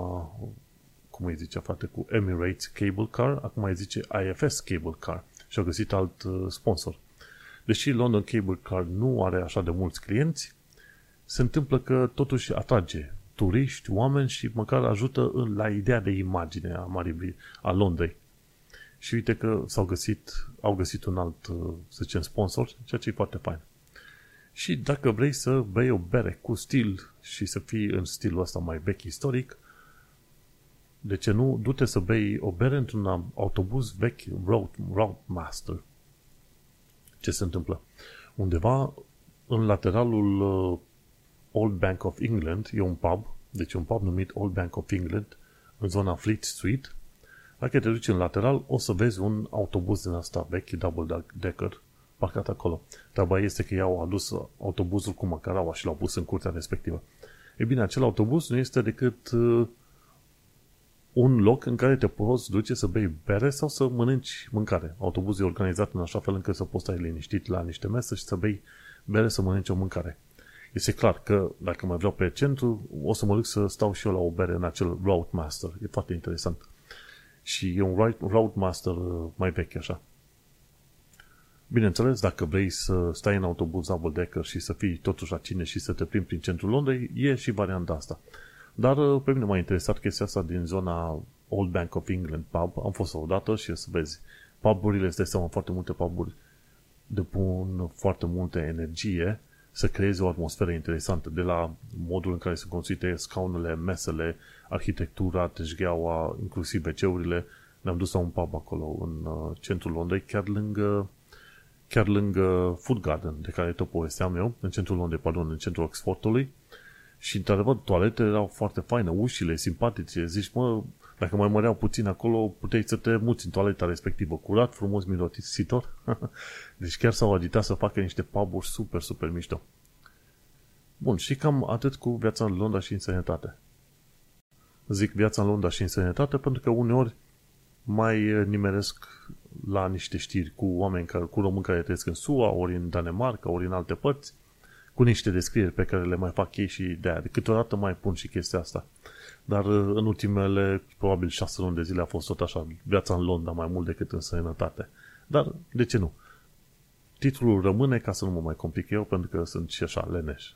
cum îi zice frate, cu Emirates Cable Car, acum îi zice IFS Cable Car și au găsit alt uh, sponsor. Deși London Cable Car nu are așa de mulți clienți, se întâmplă că totuși atrage turiști, oameni și măcar ajută în, la ideea de imagine a Marii a Londrei. și uite că s-au găsit, au găsit un alt, să zicem, sponsor, ceea ce e foarte fain. Și dacă vrei să bei o bere cu stil și să fii în stilul ăsta mai vechi istoric, de ce nu, du-te să bei o bere într-un autobuz vechi Road, Roadmaster. Ce se întâmplă? Undeva în lateralul uh, Old Bank of England e un pub, deci un pub numit Old Bank of England, în zona Fleet Street. Dacă te duci în lateral, o să vezi un autobuz din asta vechi, double decker, parcat acolo. Treaba este că i-au adus autobuzul cu macaraua și l-au pus în curtea respectivă. E bine, acel autobuz nu este decât uh, un loc în care te poți duce să bei bere sau să mănânci mâncare. Autobuzul e organizat în așa fel încât să poți stai liniștit la niște mese și să bei bere să mănânci o mâncare. Este clar că dacă mai vreau pe centru, o să mă duc să stau și eu la o bere în acel Roadmaster. E foarte interesant. Și e un Roadmaster uh, mai vechi așa. Bineînțeles, dacă vrei să stai în autobuz double decker și să fii totuși la cine și să te plimbi prin centrul Londrei, e și varianta asta. Dar uh, pe mine m-a interesat chestia asta din zona Old Bank of England pub. Am fost o dată și să vezi. Puburile, îți dai seama, foarte multe puburi depun foarte multă energie să creeze o atmosferă interesantă, de la modul în care sunt construite scaunele, mesele, arhitectura, teșgheaua, inclusiv WC-urile. Ne-am dus la un pub acolo, în uh, centrul Londrei, chiar lângă chiar lângă Food Garden, de care tot povesteam eu, în centrul Londrei, pardon, în centrul Oxfordului. Și, într-adevăr, toaletele erau foarte faine, ușile simpatice. Zici, mă, dacă mai măreau puțin acolo, puteai să te muți în toaleta respectivă. Curat, frumos, mirositor. deci chiar s-au agitat să facă niște puburi super, super mișto. Bun, și cam atât cu viața în Londra și în sănătate. Zic viața în Londra și în sănătate pentru că uneori mai nimeresc la niște știri cu oameni care, cu români care trăiesc în SUA, ori în Danemarca, ori în alte părți, cu niște descrieri pe care le mai fac ei și de aia. Câteodată mai pun și chestia asta. Dar uh, în ultimele, probabil șase luni de zile a fost tot așa, viața în Londra mai mult decât în sănătate. Dar, de ce nu? Titlul rămâne ca să nu mă mai complic eu, pentru că sunt și așa leneș.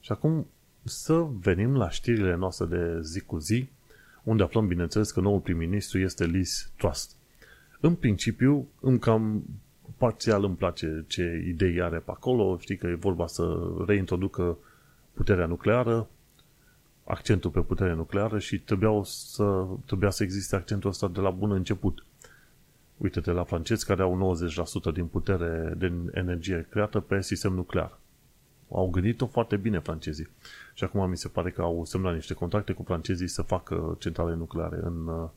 Și acum să venim la știrile noastre de zi cu zi, unde aflăm, bineînțeles, că noul prim-ministru este Liz Trust. În principiu, îmi cam parțial îmi place ce idei are pe acolo, știi că e vorba să reintroducă puterea nucleară, accentul pe puterea nucleară și trebuia să, trebuia să existe accentul ăsta de la bun început. Uite-te la francezi care au 90% din putere, din energie creată pe sistem nuclear. Au gândit-o foarte bine francezii. Și acum mi se pare că au semnat niște contracte cu francezii să facă centrale nucleare în,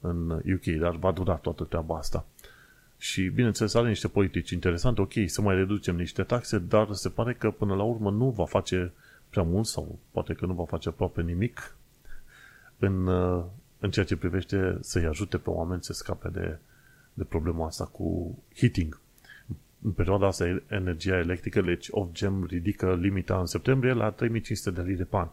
în UK, dar va dura toată treaba asta. Și, bineînțeles, are niște politici interesante, ok, să mai reducem niște taxe, dar se pare că până la urmă nu va face prea mult sau poate că nu va face aproape nimic în, în ceea ce privește să-i ajute pe oameni să scape de, de problema asta cu heating. În perioada asta, energia electrică, deci Ofgem ridică limita în septembrie la 3500 de lire pe an.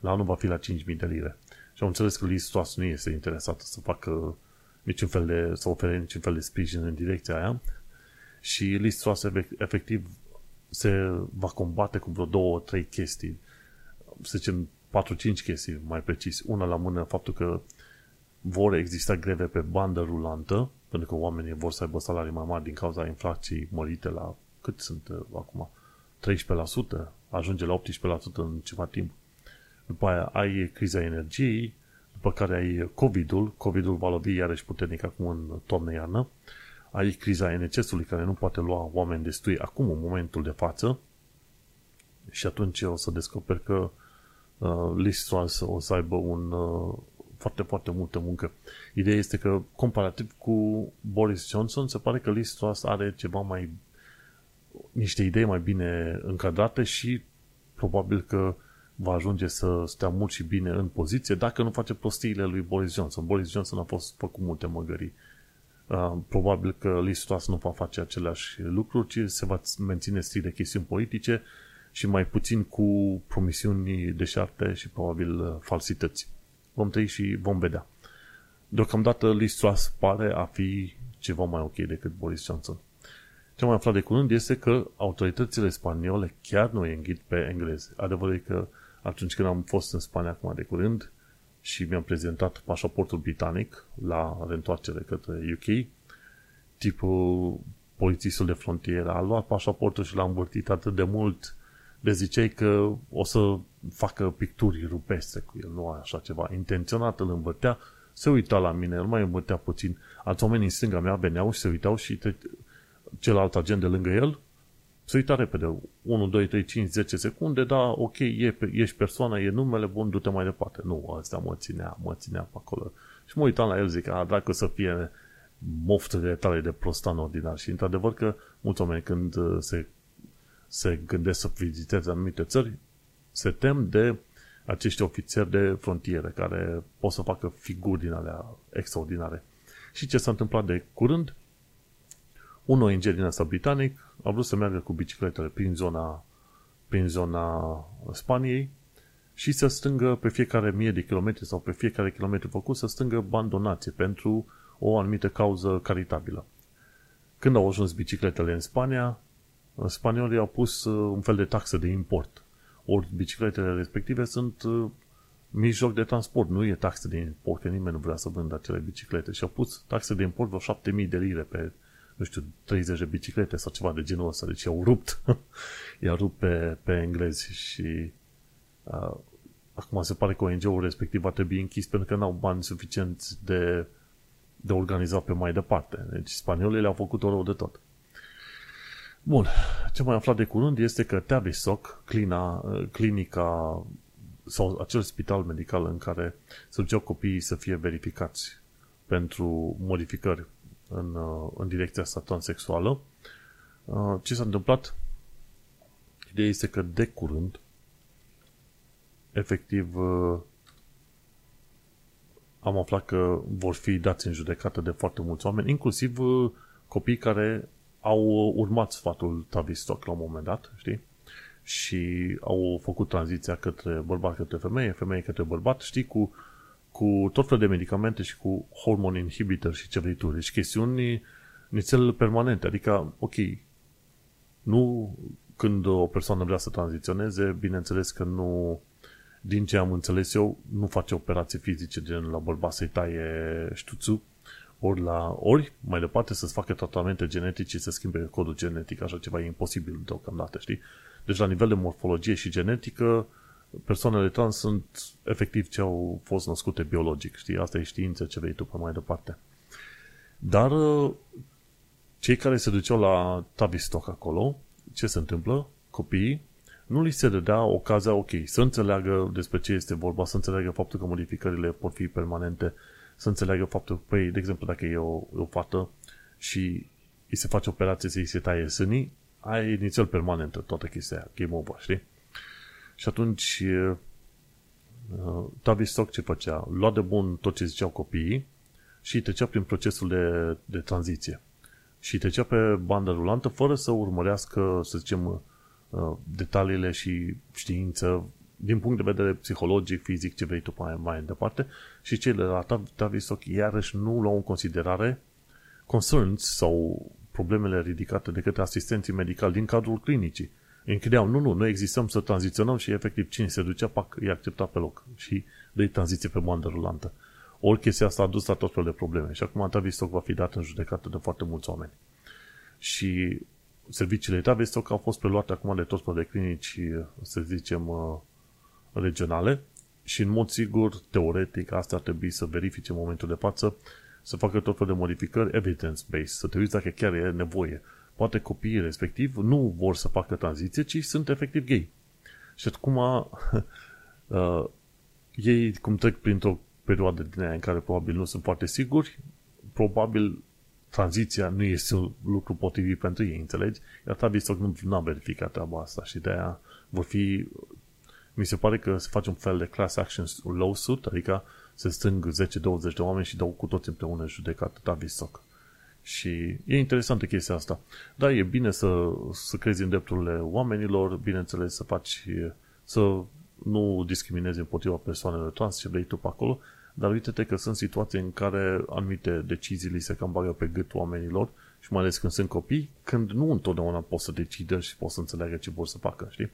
La anul va fi la 5000 de lire. Și am înțeles că Liz Truss nu este interesată să facă niciun fel de, să ofere niciun fel de sprijin în direcția aia. Și Liz Truss efectiv se va combate cu vreo două, trei chestii. Să zicem 4-5 chestii mai precis. Una la mână, faptul că vor exista greve pe bandă rulantă, pentru că oamenii vor să aibă salarii mai mari din cauza inflației mărite la cât sunt uh, acum? 13%, ajunge la 18% în ceva timp. După aia ai criza energiei, după care ai COVID-ul, COVID-ul va lovi iarăși puternic acum în toamnă-iarnă, ai criza NCS-ului care nu poate lua oameni destui acum în momentul de față. Și atunci o să descoperi că uh, Liz Truss o să aibă un, uh, foarte, foarte multă muncă. Ideea este că, comparativ cu Boris Johnson, se pare că Liz Truss are ceva mai niște idei mai bine încadrate și probabil că va ajunge să stea mult și bine în poziție dacă nu face prostiile lui Boris Johnson. Boris Johnson a fost făcut multe măgării. Uh, probabil că Liz Truss nu va face aceleași lucruri, ci se va menține strict de chestiuni politice și mai puțin cu promisiuni deșarte și probabil uh, falsități. Vom trăi și vom vedea. Deocamdată Liz Truss pare a fi ceva mai ok decât Boris Johnson. Ce mai aflat de curând este că autoritățile spaniole chiar nu îi înghit pe englezi. Adevărul e că atunci când am fost în Spania acum de curând, și mi-am prezentat pașaportul britanic la reîntoarcere către UK, tipul polițistul de frontieră a luat pașaportul și l-a învârtit atât de mult de ziceai că o să facă picturi rupestre cu el, nu așa ceva. Intenționat îl învârtea, se uita la mine, el mai învârtea puțin. Alți oameni în stânga mea veneau și se uitau și te, celălalt agent de lângă el se uita repede. 1, 2, 3, 5, 10 secunde, da, ok, e, ești persoana, e numele, bun, du-te mai departe. Nu, asta mă ținea, mă ținea pe acolo. Și mă uitam la el, zic, a, dacă să fie moftele tale de prostan ordinar. Și într-adevăr că mulți oameni când uh, se, se gândesc să viziteze anumite țări, se tem de acești ofițeri de frontieră care pot să facă figuri din alea extraordinare. Și ce s-a întâmplat de curând? Un ONG din asta britanic a vrut să meargă cu bicicletele prin zona, prin zona Spaniei și să strângă pe fiecare mie de kilometri sau pe fiecare kilometru făcut să strângă bani donație pentru o anumită cauză caritabilă. Când au ajuns bicicletele în Spania, spaniolii au pus uh, un fel de taxă de import. Ori bicicletele respective sunt uh, mijloc de transport, nu e taxă de import, că nimeni nu vrea să vândă acele biciclete. Și au pus taxă de import vreo 7000 de lire pe, nu știu, 30 de biciclete sau ceva de genul ăsta. Deci i-au rupt. i-au rupt pe, pe englezi și uh, acum se pare că ONG-ul respectiv va trebui închis pentru că n-au bani suficienți de de organizat pe mai departe. Deci spaniolii le-au făcut o rău de tot. Bun, ce mai aflat de curând este că Tavistock, clina, clinica sau acel spital medical în care se duceau copiii să fie verificați pentru modificări în, în direcția asta transexuală, ce s-a întâmplat? Ideea este că de curând, efectiv, am aflat că vor fi dați în judecată de foarte mulți oameni, inclusiv uh, copii care au urmat sfatul Tavistock la un moment dat, știi? Și au făcut tranziția către bărbat către femeie, femeie către bărbat, știi, cu, cu tot felul de medicamente și cu hormon inhibitor și ce vrei tu. Deci chestiuni nițel permanente. Adică, ok, nu când o persoană vrea să tranziționeze, bineînțeles că nu din ce am înțeles eu, nu face operații fizice gen la bărbat să-i taie ștuțul, ori, la, ori mai departe să-ți facă tratamente genetice și să schimbe codul genetic, așa ceva e imposibil deocamdată, știi? Deci la nivel de morfologie și genetică, persoanele trans sunt efectiv ce au fost născute biologic, știi? Asta e știință ce vei tu pe mai departe. Dar cei care se duceau la Tavistock acolo, ce se întâmplă? Copiii nu li se dădea ocazia, ok, să înțeleagă despre ce este vorba, să înțeleagă faptul că modificările pot fi permanente, să înțeleagă faptul că, păi, de exemplu, dacă e o, o fată și îi se face operație să îi se taie sânii, ai inițial permanentă toată chestia aia, game over, știi? Și atunci uh, Tavistock ce făcea? Lua de bun tot ce ziceau copiii și trecea prin procesul de, de tranziție. Și trecea pe bandă rulantă fără să urmărească, să zicem, Uh, detaliile și știință din punct de vedere psihologic, fizic, ce vrei tu mai, mai departe și cele de la Tavistock iarăși nu luau în considerare concerns sau problemele ridicate de către asistenții medicali din cadrul clinicii. Închideau, nu, nu, noi existăm să tranziționăm și efectiv cine se ducea, pac, îi accepta pe loc și de tranziție pe bandă rulantă. Ori chestia asta a dus la tot felul de probleme și acum Tavistock va fi dat în judecată de foarte mulți oameni. Și serviciile Tavistock au fost preluate acum de tot de clinici, să zicem, uh, regionale și în mod sigur, teoretic, asta ar trebui să verifice în momentul de față, să facă tot felul de modificări evidence-based, să te uiți dacă chiar e nevoie. Poate copiii respectiv nu vor să facă tranziție, ci sunt efectiv gay. Și acum uh, ei, cum trec printr-o perioadă din aia în care probabil nu sunt foarte siguri, probabil tranziția nu este un lucru potrivit pentru ei, înțelegi? Iar Tavistock nu a verificat treaba asta și de aia vor fi mi se pare că se face un fel de class action lawsuit, adică se strâng 10-20 de oameni și dau cu toți împreună judecat Tavistock. Și e interesantă chestia asta. Da, e bine să, să crezi în drepturile oamenilor, bineînțeles să faci, să nu discriminezi împotriva persoanelor trans și vrei tu pe acolo, dar uite-te că sunt situații în care anumite decizii li se cam bagă pe gât oamenilor și mai ales când sunt copii, când nu întotdeauna pot să decidă și pot să înțeleagă ce vor să facă, știi?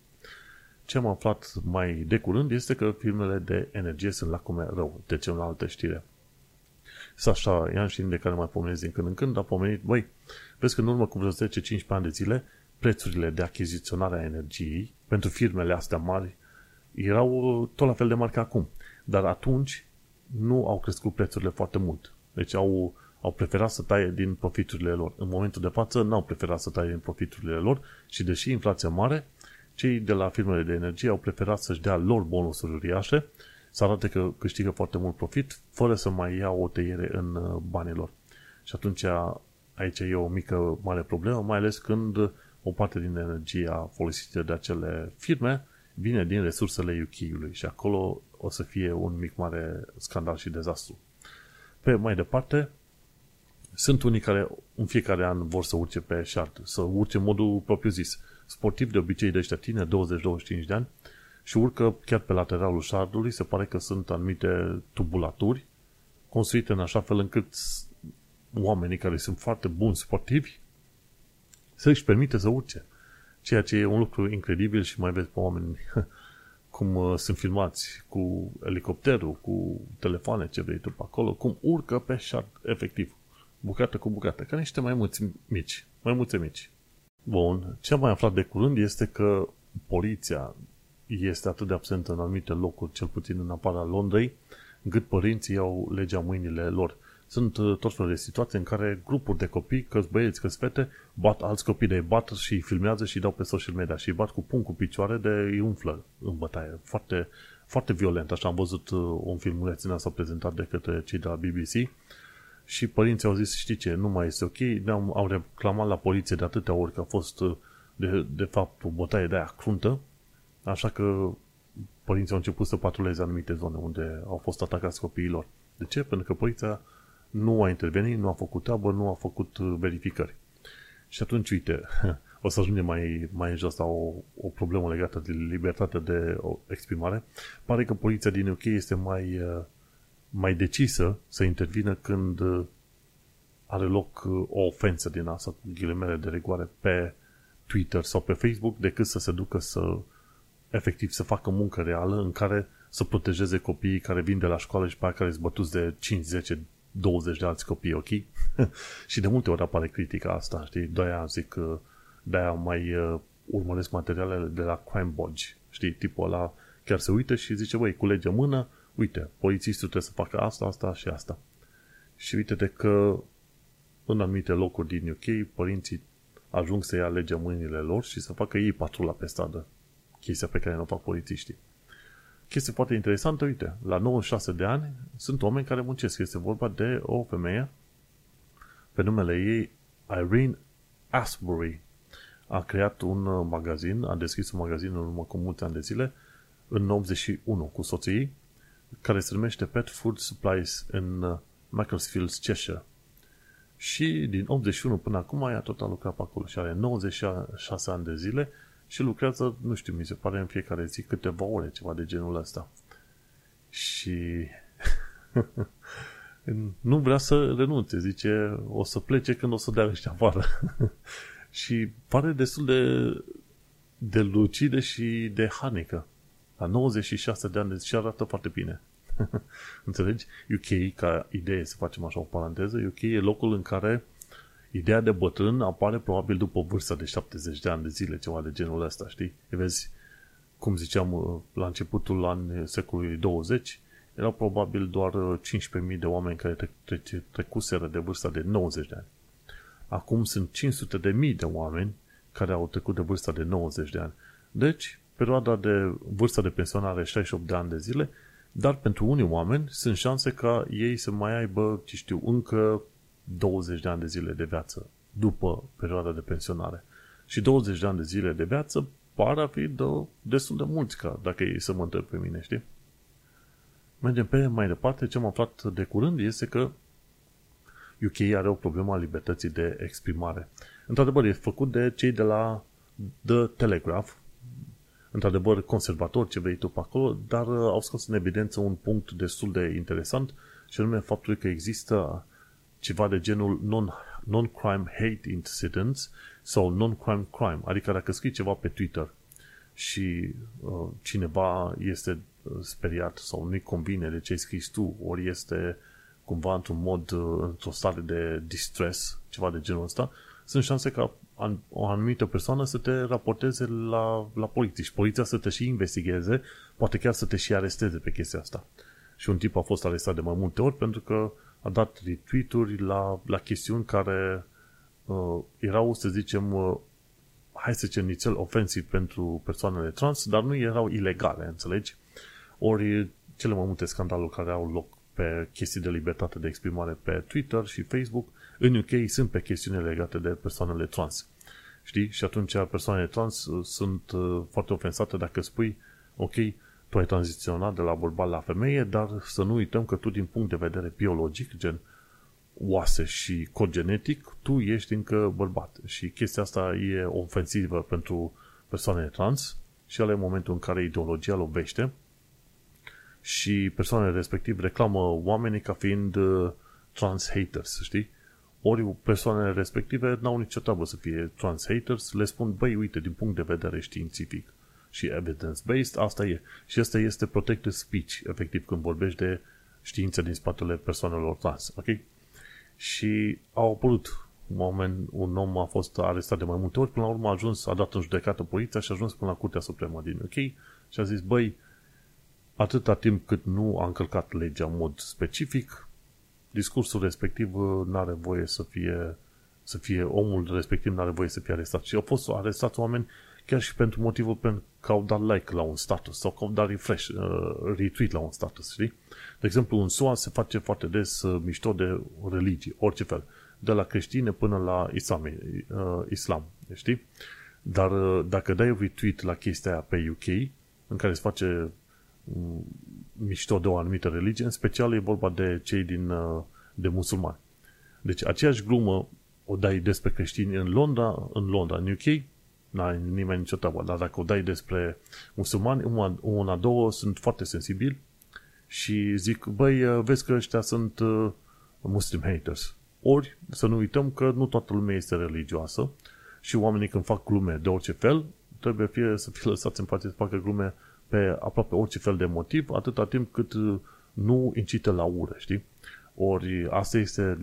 ce am aflat mai de curând este că firmele de energie sunt la cum rău. Deci în altă știre. Să așa, i-am și de care mai pomenesc din când în când, dar pomenit, băi, vezi că în urmă cu vreo 10-15 ani de zile, prețurile de achiziționare a energiei pentru firmele astea mari erau tot la fel de mari ca acum. Dar atunci nu au crescut prețurile foarte mult. Deci au, au preferat să taie din profiturile lor. În momentul de față n-au preferat să taie din profiturile lor și deși inflația mare, cei de la firmele de energie au preferat să-și dea lor bonusuri uriașe, să arate că câștigă foarte mult profit, fără să mai ia o tăiere în uh, banii lor. Și atunci aici e o mică mare problemă, mai ales când o parte din energia folosită de acele firme vine din resursele UK-ului și acolo o să fie un mic mare scandal și dezastru. Pe mai departe, sunt unii care în fiecare an vor să urce pe shard, să urce în modul propriu zis. Sportiv de obicei de ăștia tine, 20-25 de ani, și urcă chiar pe lateralul shardului, se pare că sunt anumite tubulaturi construite în așa fel încât oamenii care sunt foarte buni sportivi să își permite să urce. Ceea ce e un lucru incredibil și mai vezi pe oameni cum uh, sunt filmați cu elicopterul, cu telefoane, ce vrei tu pe acolo, cum urcă pe shard, efectiv, bucată cu bucată, ca niște maimuți mici, maimuțe mici. Bun, ce am mai aflat de curând este că poliția este atât de absentă în anumite locuri, cel puțin în apara Londrei, încât părinții au legea mâinile lor. Sunt uh, tot felul de situații în care grupuri de copii, că băieți, că fete, bat alți copii de ei bat și îi filmează și îi dau pe social media și îi bat cu pun cu picioare de îi umflă în bătaie. Foarte, foarte violent. Așa am văzut uh, un filmuleț în asta prezentat de către cei de la BBC și părinții au zis, știi ce, nu mai este ok, ne-am, au reclamat la poliție de atâtea ori că a fost uh, de, de fapt o bătaie de aia cruntă, așa că părinții au început să patruleze anumite zone unde au fost atacați copiilor. De ce? Pentru că poliția nu a intervenit, nu a făcut treabă, nu a făcut uh, verificări. Și atunci, uite, o să ajungem mai, mai în jos la o, o problemă legată de libertatea de exprimare. Pare că poliția din UK este mai, uh, mai decisă să intervină când uh, are loc o ofensă din asta, cu ghilimele de regoare, pe Twitter sau pe Facebook, decât să se ducă să efectiv să facă muncă reală în care să protejeze copiii care vin de la școală și pe aia care sunt bătuți de 5, 10, 20 de alți copii, ok? și de multe ori apare critica asta, știi? De-aia zic că de-aia mai uh, urmăresc materialele de la Crime Bodge, știi? Tipul ăla chiar se uită și zice, băi, culege mână, uite, polițistul trebuie să facă asta, asta și asta. Și uite-te că în anumite locuri din UK, părinții ajung să ia legea mâinile lor și să facă ei patrula pe stradă. Chestia pe care nu o fac polițiștii chestie foarte interesantă, uite, la 96 de ani sunt oameni care muncesc. Este vorba de o femeie pe numele ei Irene Asbury. A creat un uh, magazin, a deschis un magazin în urmă cu multe ani de zile, în 81 cu soții care se numește Pet Food Supplies în uh, Macclesfield, Cheshire. Și din 81 până acum ea tot a lucrat pe acolo și are 96 ani de zile și lucrează, nu știu, mi se pare în fiecare zi câteva ore, ceva de genul ăsta. Și nu vrea să renunțe, zice, o să plece când o să dea ăștia afară. și pare destul de, de lucide și de hanică. La 96 de ani și arată foarte bine. Înțelegi? UK, ca idee, să facem așa o paranteză, UK e locul în care Ideea de bătrân apare probabil după vârsta de 70 de ani de zile, ceva de genul ăsta, știi? E vezi, cum ziceam, uh, la începutul an secolului 20, erau probabil doar 15.000 uh, de oameni care tre- trecuseră de vârsta de 90 de ani. Acum sunt 500 de mii de oameni care au trecut de vârsta de 90 de ani. Deci, perioada de vârsta de pensionare 68 de ani de zile, dar pentru unii oameni sunt șanse ca ei să mai aibă, ce știu, încă 20 de ani de zile de viață după perioada de pensionare. Și 20 de ani de zile de viață par a fi de, destul de mulți, ca dacă ei să mă întreb pe mine, știi? Mergem pe mai departe. Ce am aflat de curând este că UK are o problemă a libertății de exprimare. Într-adevăr, e făcut de cei de la The Telegraph, într-adevăr conservator ce vrei tu pe acolo, dar uh, au scos în evidență un punct destul de interesant și anume faptul că există ceva de genul non, non-crime hate incidents sau non-crime crime. Adică dacă scrii ceva pe Twitter și uh, cineva este speriat sau nu-i convine de ce ai scris tu, ori este cumva într-un mod, într-o stare de distress, ceva de genul ăsta, sunt șanse ca o anumită persoană să te raporteze la, la poliție și poliția să te și investigheze, poate chiar să te și aresteze pe chestia asta. Și un tip a fost arestat de mai multe ori pentru că a dat retweet-uri la, la chestiuni care uh, erau, să zicem, uh, hai să zicem, nițel ofensiv pentru persoanele trans, dar nu erau ilegale, înțelegi? Ori cele mai multe scandaluri care au loc pe chestii de libertate de exprimare pe Twitter și Facebook, în UK sunt pe chestiuni legate de persoanele trans. Știi? Și atunci persoanele trans uh, sunt uh, foarte ofensate dacă spui, ok, tu ai tranziționat de la bărbat la femeie, dar să nu uităm că tu din punct de vedere biologic, gen oase și cod genetic, tu ești încă bărbat. Și chestia asta e ofensivă pentru persoanele trans și ale în momentul în care ideologia lovește și persoanele respectiv reclamă oamenii ca fiind uh, trans haters, știi? Ori persoanele respective n-au nicio treabă să fie trans haters, le spun, băi, uite, din punct de vedere științific și evidence-based, asta e. Și asta este protected speech, efectiv, când vorbești de știință din spatele persoanelor trans, ok? Și au apărut un moment, un om a fost arestat de mai multe ori, până la urmă a ajuns, a dat în judecată poliția și a ajuns până la Curtea Supremă din UK și a zis, băi, atâta timp cât nu a încălcat legea în mod specific, discursul respectiv uh, nu are voie să fie, să fie omul respectiv nu are voie să fie arestat. Și au fost arestați oameni chiar și pentru motivul pentru că au dat like la un status sau că au dat refresh, uh, retweet la un status, știi? De exemplu, în SUA se face foarte des uh, mișto de religii, orice fel. De la creștine până la islam, uh, islam știi? Dar uh, dacă dai retweet la chestia aia pe UK, în care se face mișto de o anumită religie, în special e vorba de cei din uh, de musulmani. Deci aceeași glumă o dai despre creștini în Londra, în Londra, în UK, n-ai nimeni nicio treabă, dar dacă o dai despre musulmani, una, una două sunt foarte sensibili și zic, băi, uh, vezi că ăștia sunt uh, muslim haters. Ori să nu uităm că nu toată lumea este religioasă și oamenii când fac glume de orice fel, trebuie fie să fie lăsați în pace să facă glume pe aproape orice fel de motiv, atâta timp cât uh, nu incită la ură, știi? Ori asta este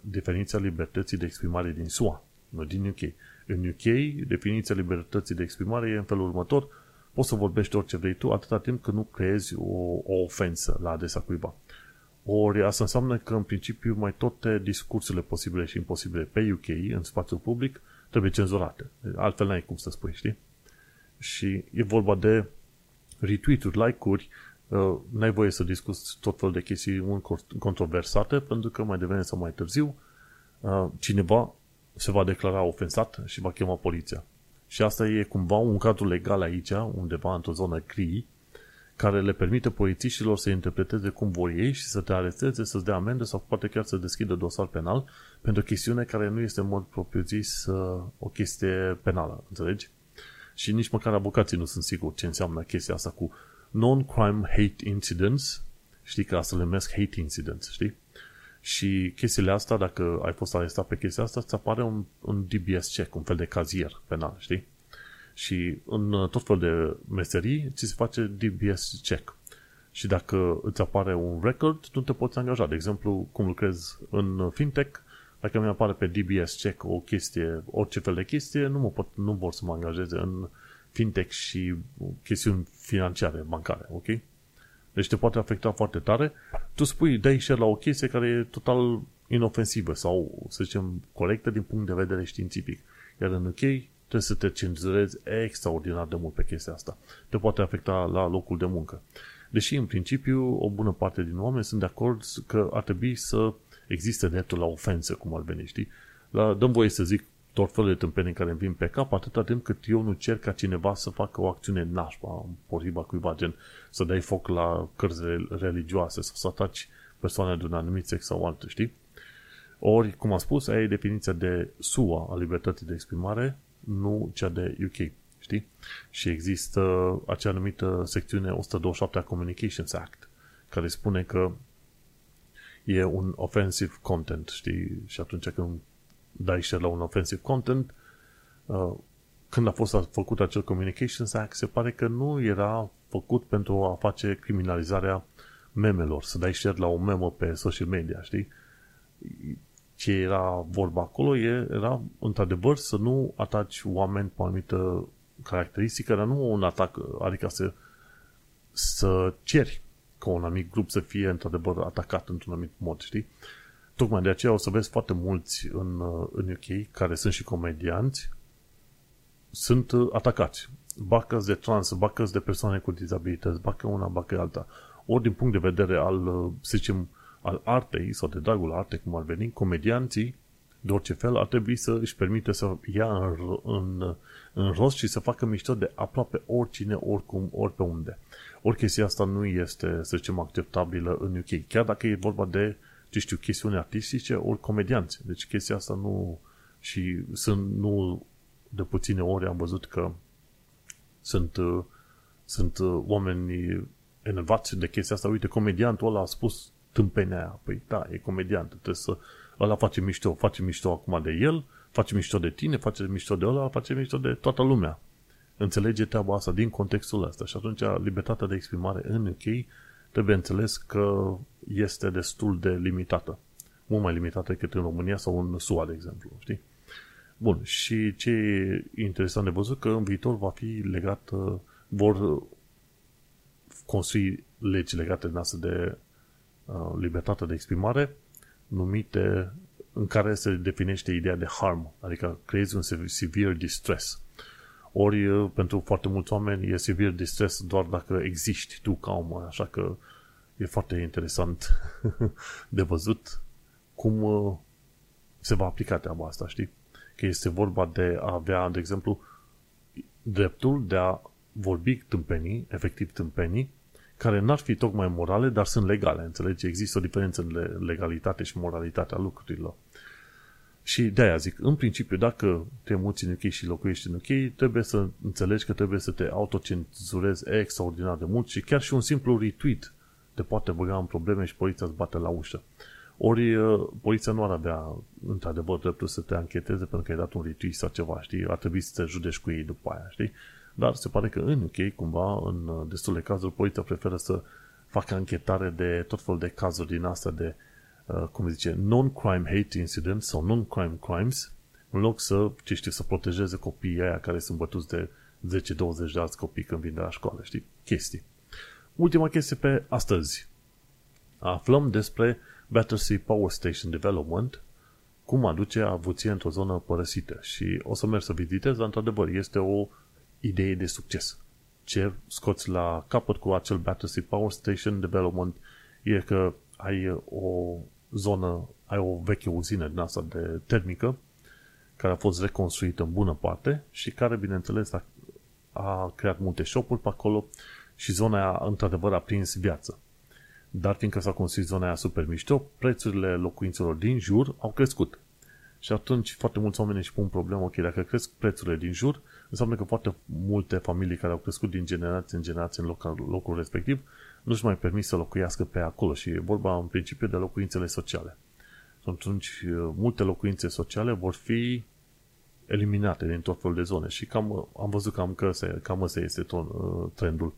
definiția libertății de exprimare din SUA, nu din UK. În UK, definiția libertății de exprimare e în felul următor, poți să vorbești orice vrei tu, atâta timp cât nu creezi o, o ofensă la adresa cuiva. Ori asta înseamnă că, în principiu, mai toate discursurile posibile și imposibile pe UK, în spațiul public, trebuie cenzurate. Altfel n-ai cum să spui, știi? Și e vorba de retweet-uri, like-uri, uh, n-ai voie să discuți tot felul de chestii controversate, pentru că mai devreme sau mai târziu uh, cineva se va declara ofensat și va chema poliția. Și asta e cumva un cadru legal aici, undeva într-o zonă gri, care le permite polițiștilor să interpreteze cum vor ei și să te aresteze, să-ți dea amendă sau poate chiar să deschidă dosar penal pentru o chestiune care nu este în mod propriu-zis uh, o chestie penală, înțelegi? și nici măcar avocații nu sunt sigur ce înseamnă chestia asta cu non-crime hate incidents. Știi că asta le numesc hate incidents, știi? Și chestiile astea, dacă ai fost arestat pe chestia asta, îți apare un, un DBS check, un fel de cazier penal, știi? Și în tot fel de meserii ți se face DBS check. Și dacă îți apare un record, nu te poți angaja. De exemplu, cum lucrezi în fintech, dacă mi apare pe DBS check o chestie, orice fel de chestie, nu, mă pot, nu vor să mă angajeze în fintech și chestiuni financiare, bancare, ok? Deci te poate afecta foarte tare. Tu spui, dai share la o chestie care e total inofensivă sau, să zicem, corectă din punct de vedere științific. Iar în UK trebuie să te cenzurezi extraordinar de mult pe chestia asta. Te poate afecta la locul de muncă. Deși, în principiu, o bună parte din oameni sunt de acord că ar trebui să există dreptul la ofensă, cum ar veni, știi? La, dăm voie să zic tot felul de tâmpenii care îmi vin pe cap, atâta timp cât eu nu cer ca cineva să facă o acțiune nașpa împotriva cuiva, gen să dai foc la cărți religioase sau să ataci persoane de un anumit sex sau altul, știi? Ori, cum am spus, aia e definiția de SUA a libertății de exprimare, nu cea de UK, știi? Și există acea anumită secțiune 127 a Communications Act, care spune că e un offensive content, știi? Și atunci când dai share la un offensive content, uh, când a fost făcut acel Communications Act, se pare că nu era făcut pentru a face criminalizarea memelor, să dai share la o memă pe social media, știi? Ce era vorba acolo era, într-adevăr, să nu ataci oameni pe o anumită caracteristică, dar nu un atac, adică să, să ceri ca un anumit grup să fie, într-adevăr, atacat într-un anumit mod, știi? Tocmai de aceea o să vezi foarte mulți în, în UK, care sunt și comedianți, sunt atacați. Bacă de trans, bacă de persoane cu dizabilități, bacă una, bacă alta ori din punct de vedere al, uh, să zicem, al artei sau de dragul artei, cum ar veni, comedianții, de orice fel, ar trebui să își permite să ia în, în, în rost și să facă mișto de aproape oricine, oricum, ori pe unde. Ori chestia asta nu este, să zicem, acceptabilă în UK. Chiar dacă e vorba de, ce știu, chestiuni artistice, ori comedianți. Deci chestia asta nu... Și sunt, nu de puține ori am văzut că sunt, uh, sunt uh, oameni enervați de chestia asta, uite, comediantul ăla a spus tâmpenia aia. Păi da, e comediant, trebuie să... Ăla face mișto, face mișto acum de el, face mișto de tine, face mișto de ăla, face mișto de toată lumea. Înțelege treaba asta din contextul ăsta și atunci libertatea de exprimare în UK trebuie înțeles că este destul de limitată. Mult mai limitată decât în România sau în SUA, de exemplu, știi? Bun, și ce e interesant de văzut că în viitor va fi legat, vor construi legi legate din asta de uh, libertate de exprimare, numite în care se definește ideea de harm, adică creezi un severe distress. Ori uh, pentru foarte mulți oameni e severe distress doar dacă existi tu ca om, așa că e foarte interesant de văzut cum uh, se va aplica treaba asta, știi? Că este vorba de a avea, de exemplu, dreptul de a vorbi tâmpenii, efectiv tâmpenii, care n-ar fi tocmai morale, dar sunt legale, înțelegi? Există o diferență în legalitate și moralitatea lucrurilor. Și de-aia zic, în principiu, dacă te muți în UK și locuiești în UK, trebuie să înțelegi că trebuie să te autocenzurezi extraordinar de mult și chiar și un simplu retweet te poate băga în probleme și poliția îți bate la ușă. Ori uh, poliția nu ar avea, într-adevăr, dreptul să te ancheteze pentru că ai dat un retweet sau ceva, știi? Ar trebui să te judești cu ei după aia, știi? Dar se pare că în UK, cumva, în uh, destule cazuri, poliția preferă să facă anchetare de tot felul de cazuri din asta de, uh, cum zice, non-crime hate incidents sau non-crime crimes, în loc să, ce știu, să protejeze copiii aia care sunt bătuți de 10-20 de alți copii când vin de la școală, știi? Chestii. Ultima chestie pe astăzi. Aflăm despre Battersea Power Station Development, cum aduce avuție într-o zonă părăsită. Și o să merg să vizitez, dar într-adevăr este o idee de succes. Ce scoți la capăt cu acel Battersea Power Station Development e că ai o zonă, ai o veche uzină din asta de termică care a fost reconstruită în bună parte și care, bineînțeles, a, a creat multe shop-uri pe acolo și zona aia, într-adevăr, a prins viață. Dar fiindcă s-a construit zona aia super mișto, prețurile locuințelor din jur au crescut. Și atunci foarte mulți oameni își pun problemă, ok, dacă cresc prețurile din jur, înseamnă că foarte multe familii care au crescut din generație în generație în locul, locul respectiv nu-și mai permis să locuiască pe acolo și e vorba în principiu de locuințele sociale. Și atunci multe locuințe sociale vor fi eliminate din tot felul de zone și cam, am văzut cam că se, cam ăsta este ton, trendul.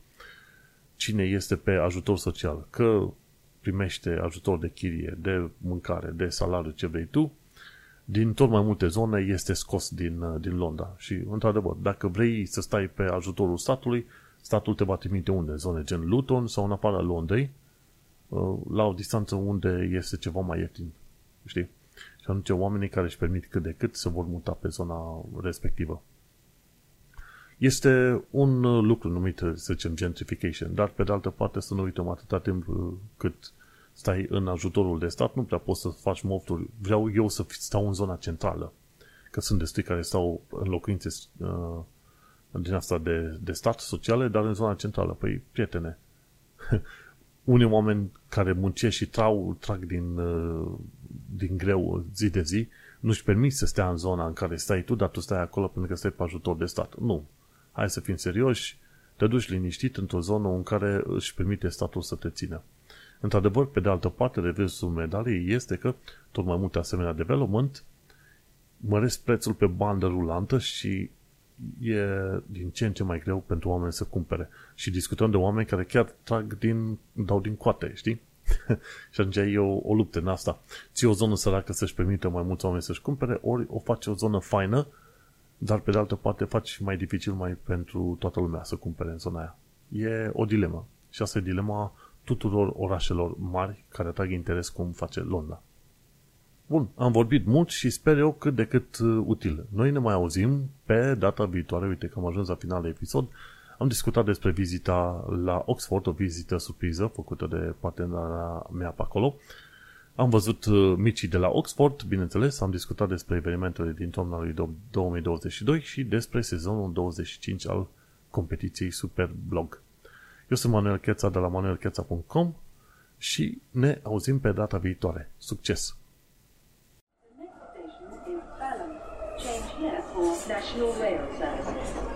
Cine este pe ajutor social, că primește ajutor de chirie, de mâncare, de salariu, ce vrei tu, din tot mai multe zone este scos din, uh, din Londra. Și, într-adevăr, dacă vrei să stai pe ajutorul statului, statul te va trimite unde? Zone gen Luton sau în afara Londrei, uh, la o distanță unde este ceva mai ieftin. Știi? Și atunci oamenii care își permit cât de cât se vor muta pe zona respectivă. Este un uh, lucru numit, să zicem, gentrification, dar pe de altă parte să nu uităm atâta timp cât stai în ajutorul de stat, nu prea poți să faci mofturi. Vreau eu să stau în zona centrală. Că sunt destui care stau în locuințe uh, din asta de, de stat sociale, dar în zona centrală. Păi, prietene, unii oameni care muncesc și trau, trag din, uh, din greu zi de zi, nu-și permit să stea în zona în care stai tu, dar tu stai acolo pentru că stai pe ajutor de stat. Nu. Hai să fim serioși, te duci liniștit într-o zonă în care își permite statul să te țină. Într-adevăr, pe de altă parte, reversul medaliei este că tot mai multe asemenea development măresc prețul pe bandă rulantă și e din ce în ce mai greu pentru oameni să cumpere. Și discutăm de oameni care chiar trag din, dau din coate, știi? și atunci e o, o luptă în asta. Ți o zonă săracă să-și permită mai mulți oameni să-și cumpere, ori o faci o zonă faină, dar pe de altă parte faci mai dificil mai pentru toată lumea să cumpere în zona aia. E o dilemă. Și asta e dilema tuturor orașelor mari care atrag interes cum face Londra. Bun, am vorbit mult și sper eu cât de cât uh, util. Noi ne mai auzim pe data viitoare, uite că am ajuns la finalul episod, am discutat despre vizita la Oxford, o vizită surpriză făcută de partenera mea pe acolo. Am văzut uh, micii de la Oxford, bineînțeles, am discutat despre evenimentele din toamna lui 2022 și despre sezonul 25 al competiției Superblog. Eu sunt Manuel Cheța de la manuelcheța.com și ne auzim pe data viitoare. Succes! The next station is Balham. Change here for National Rail Service.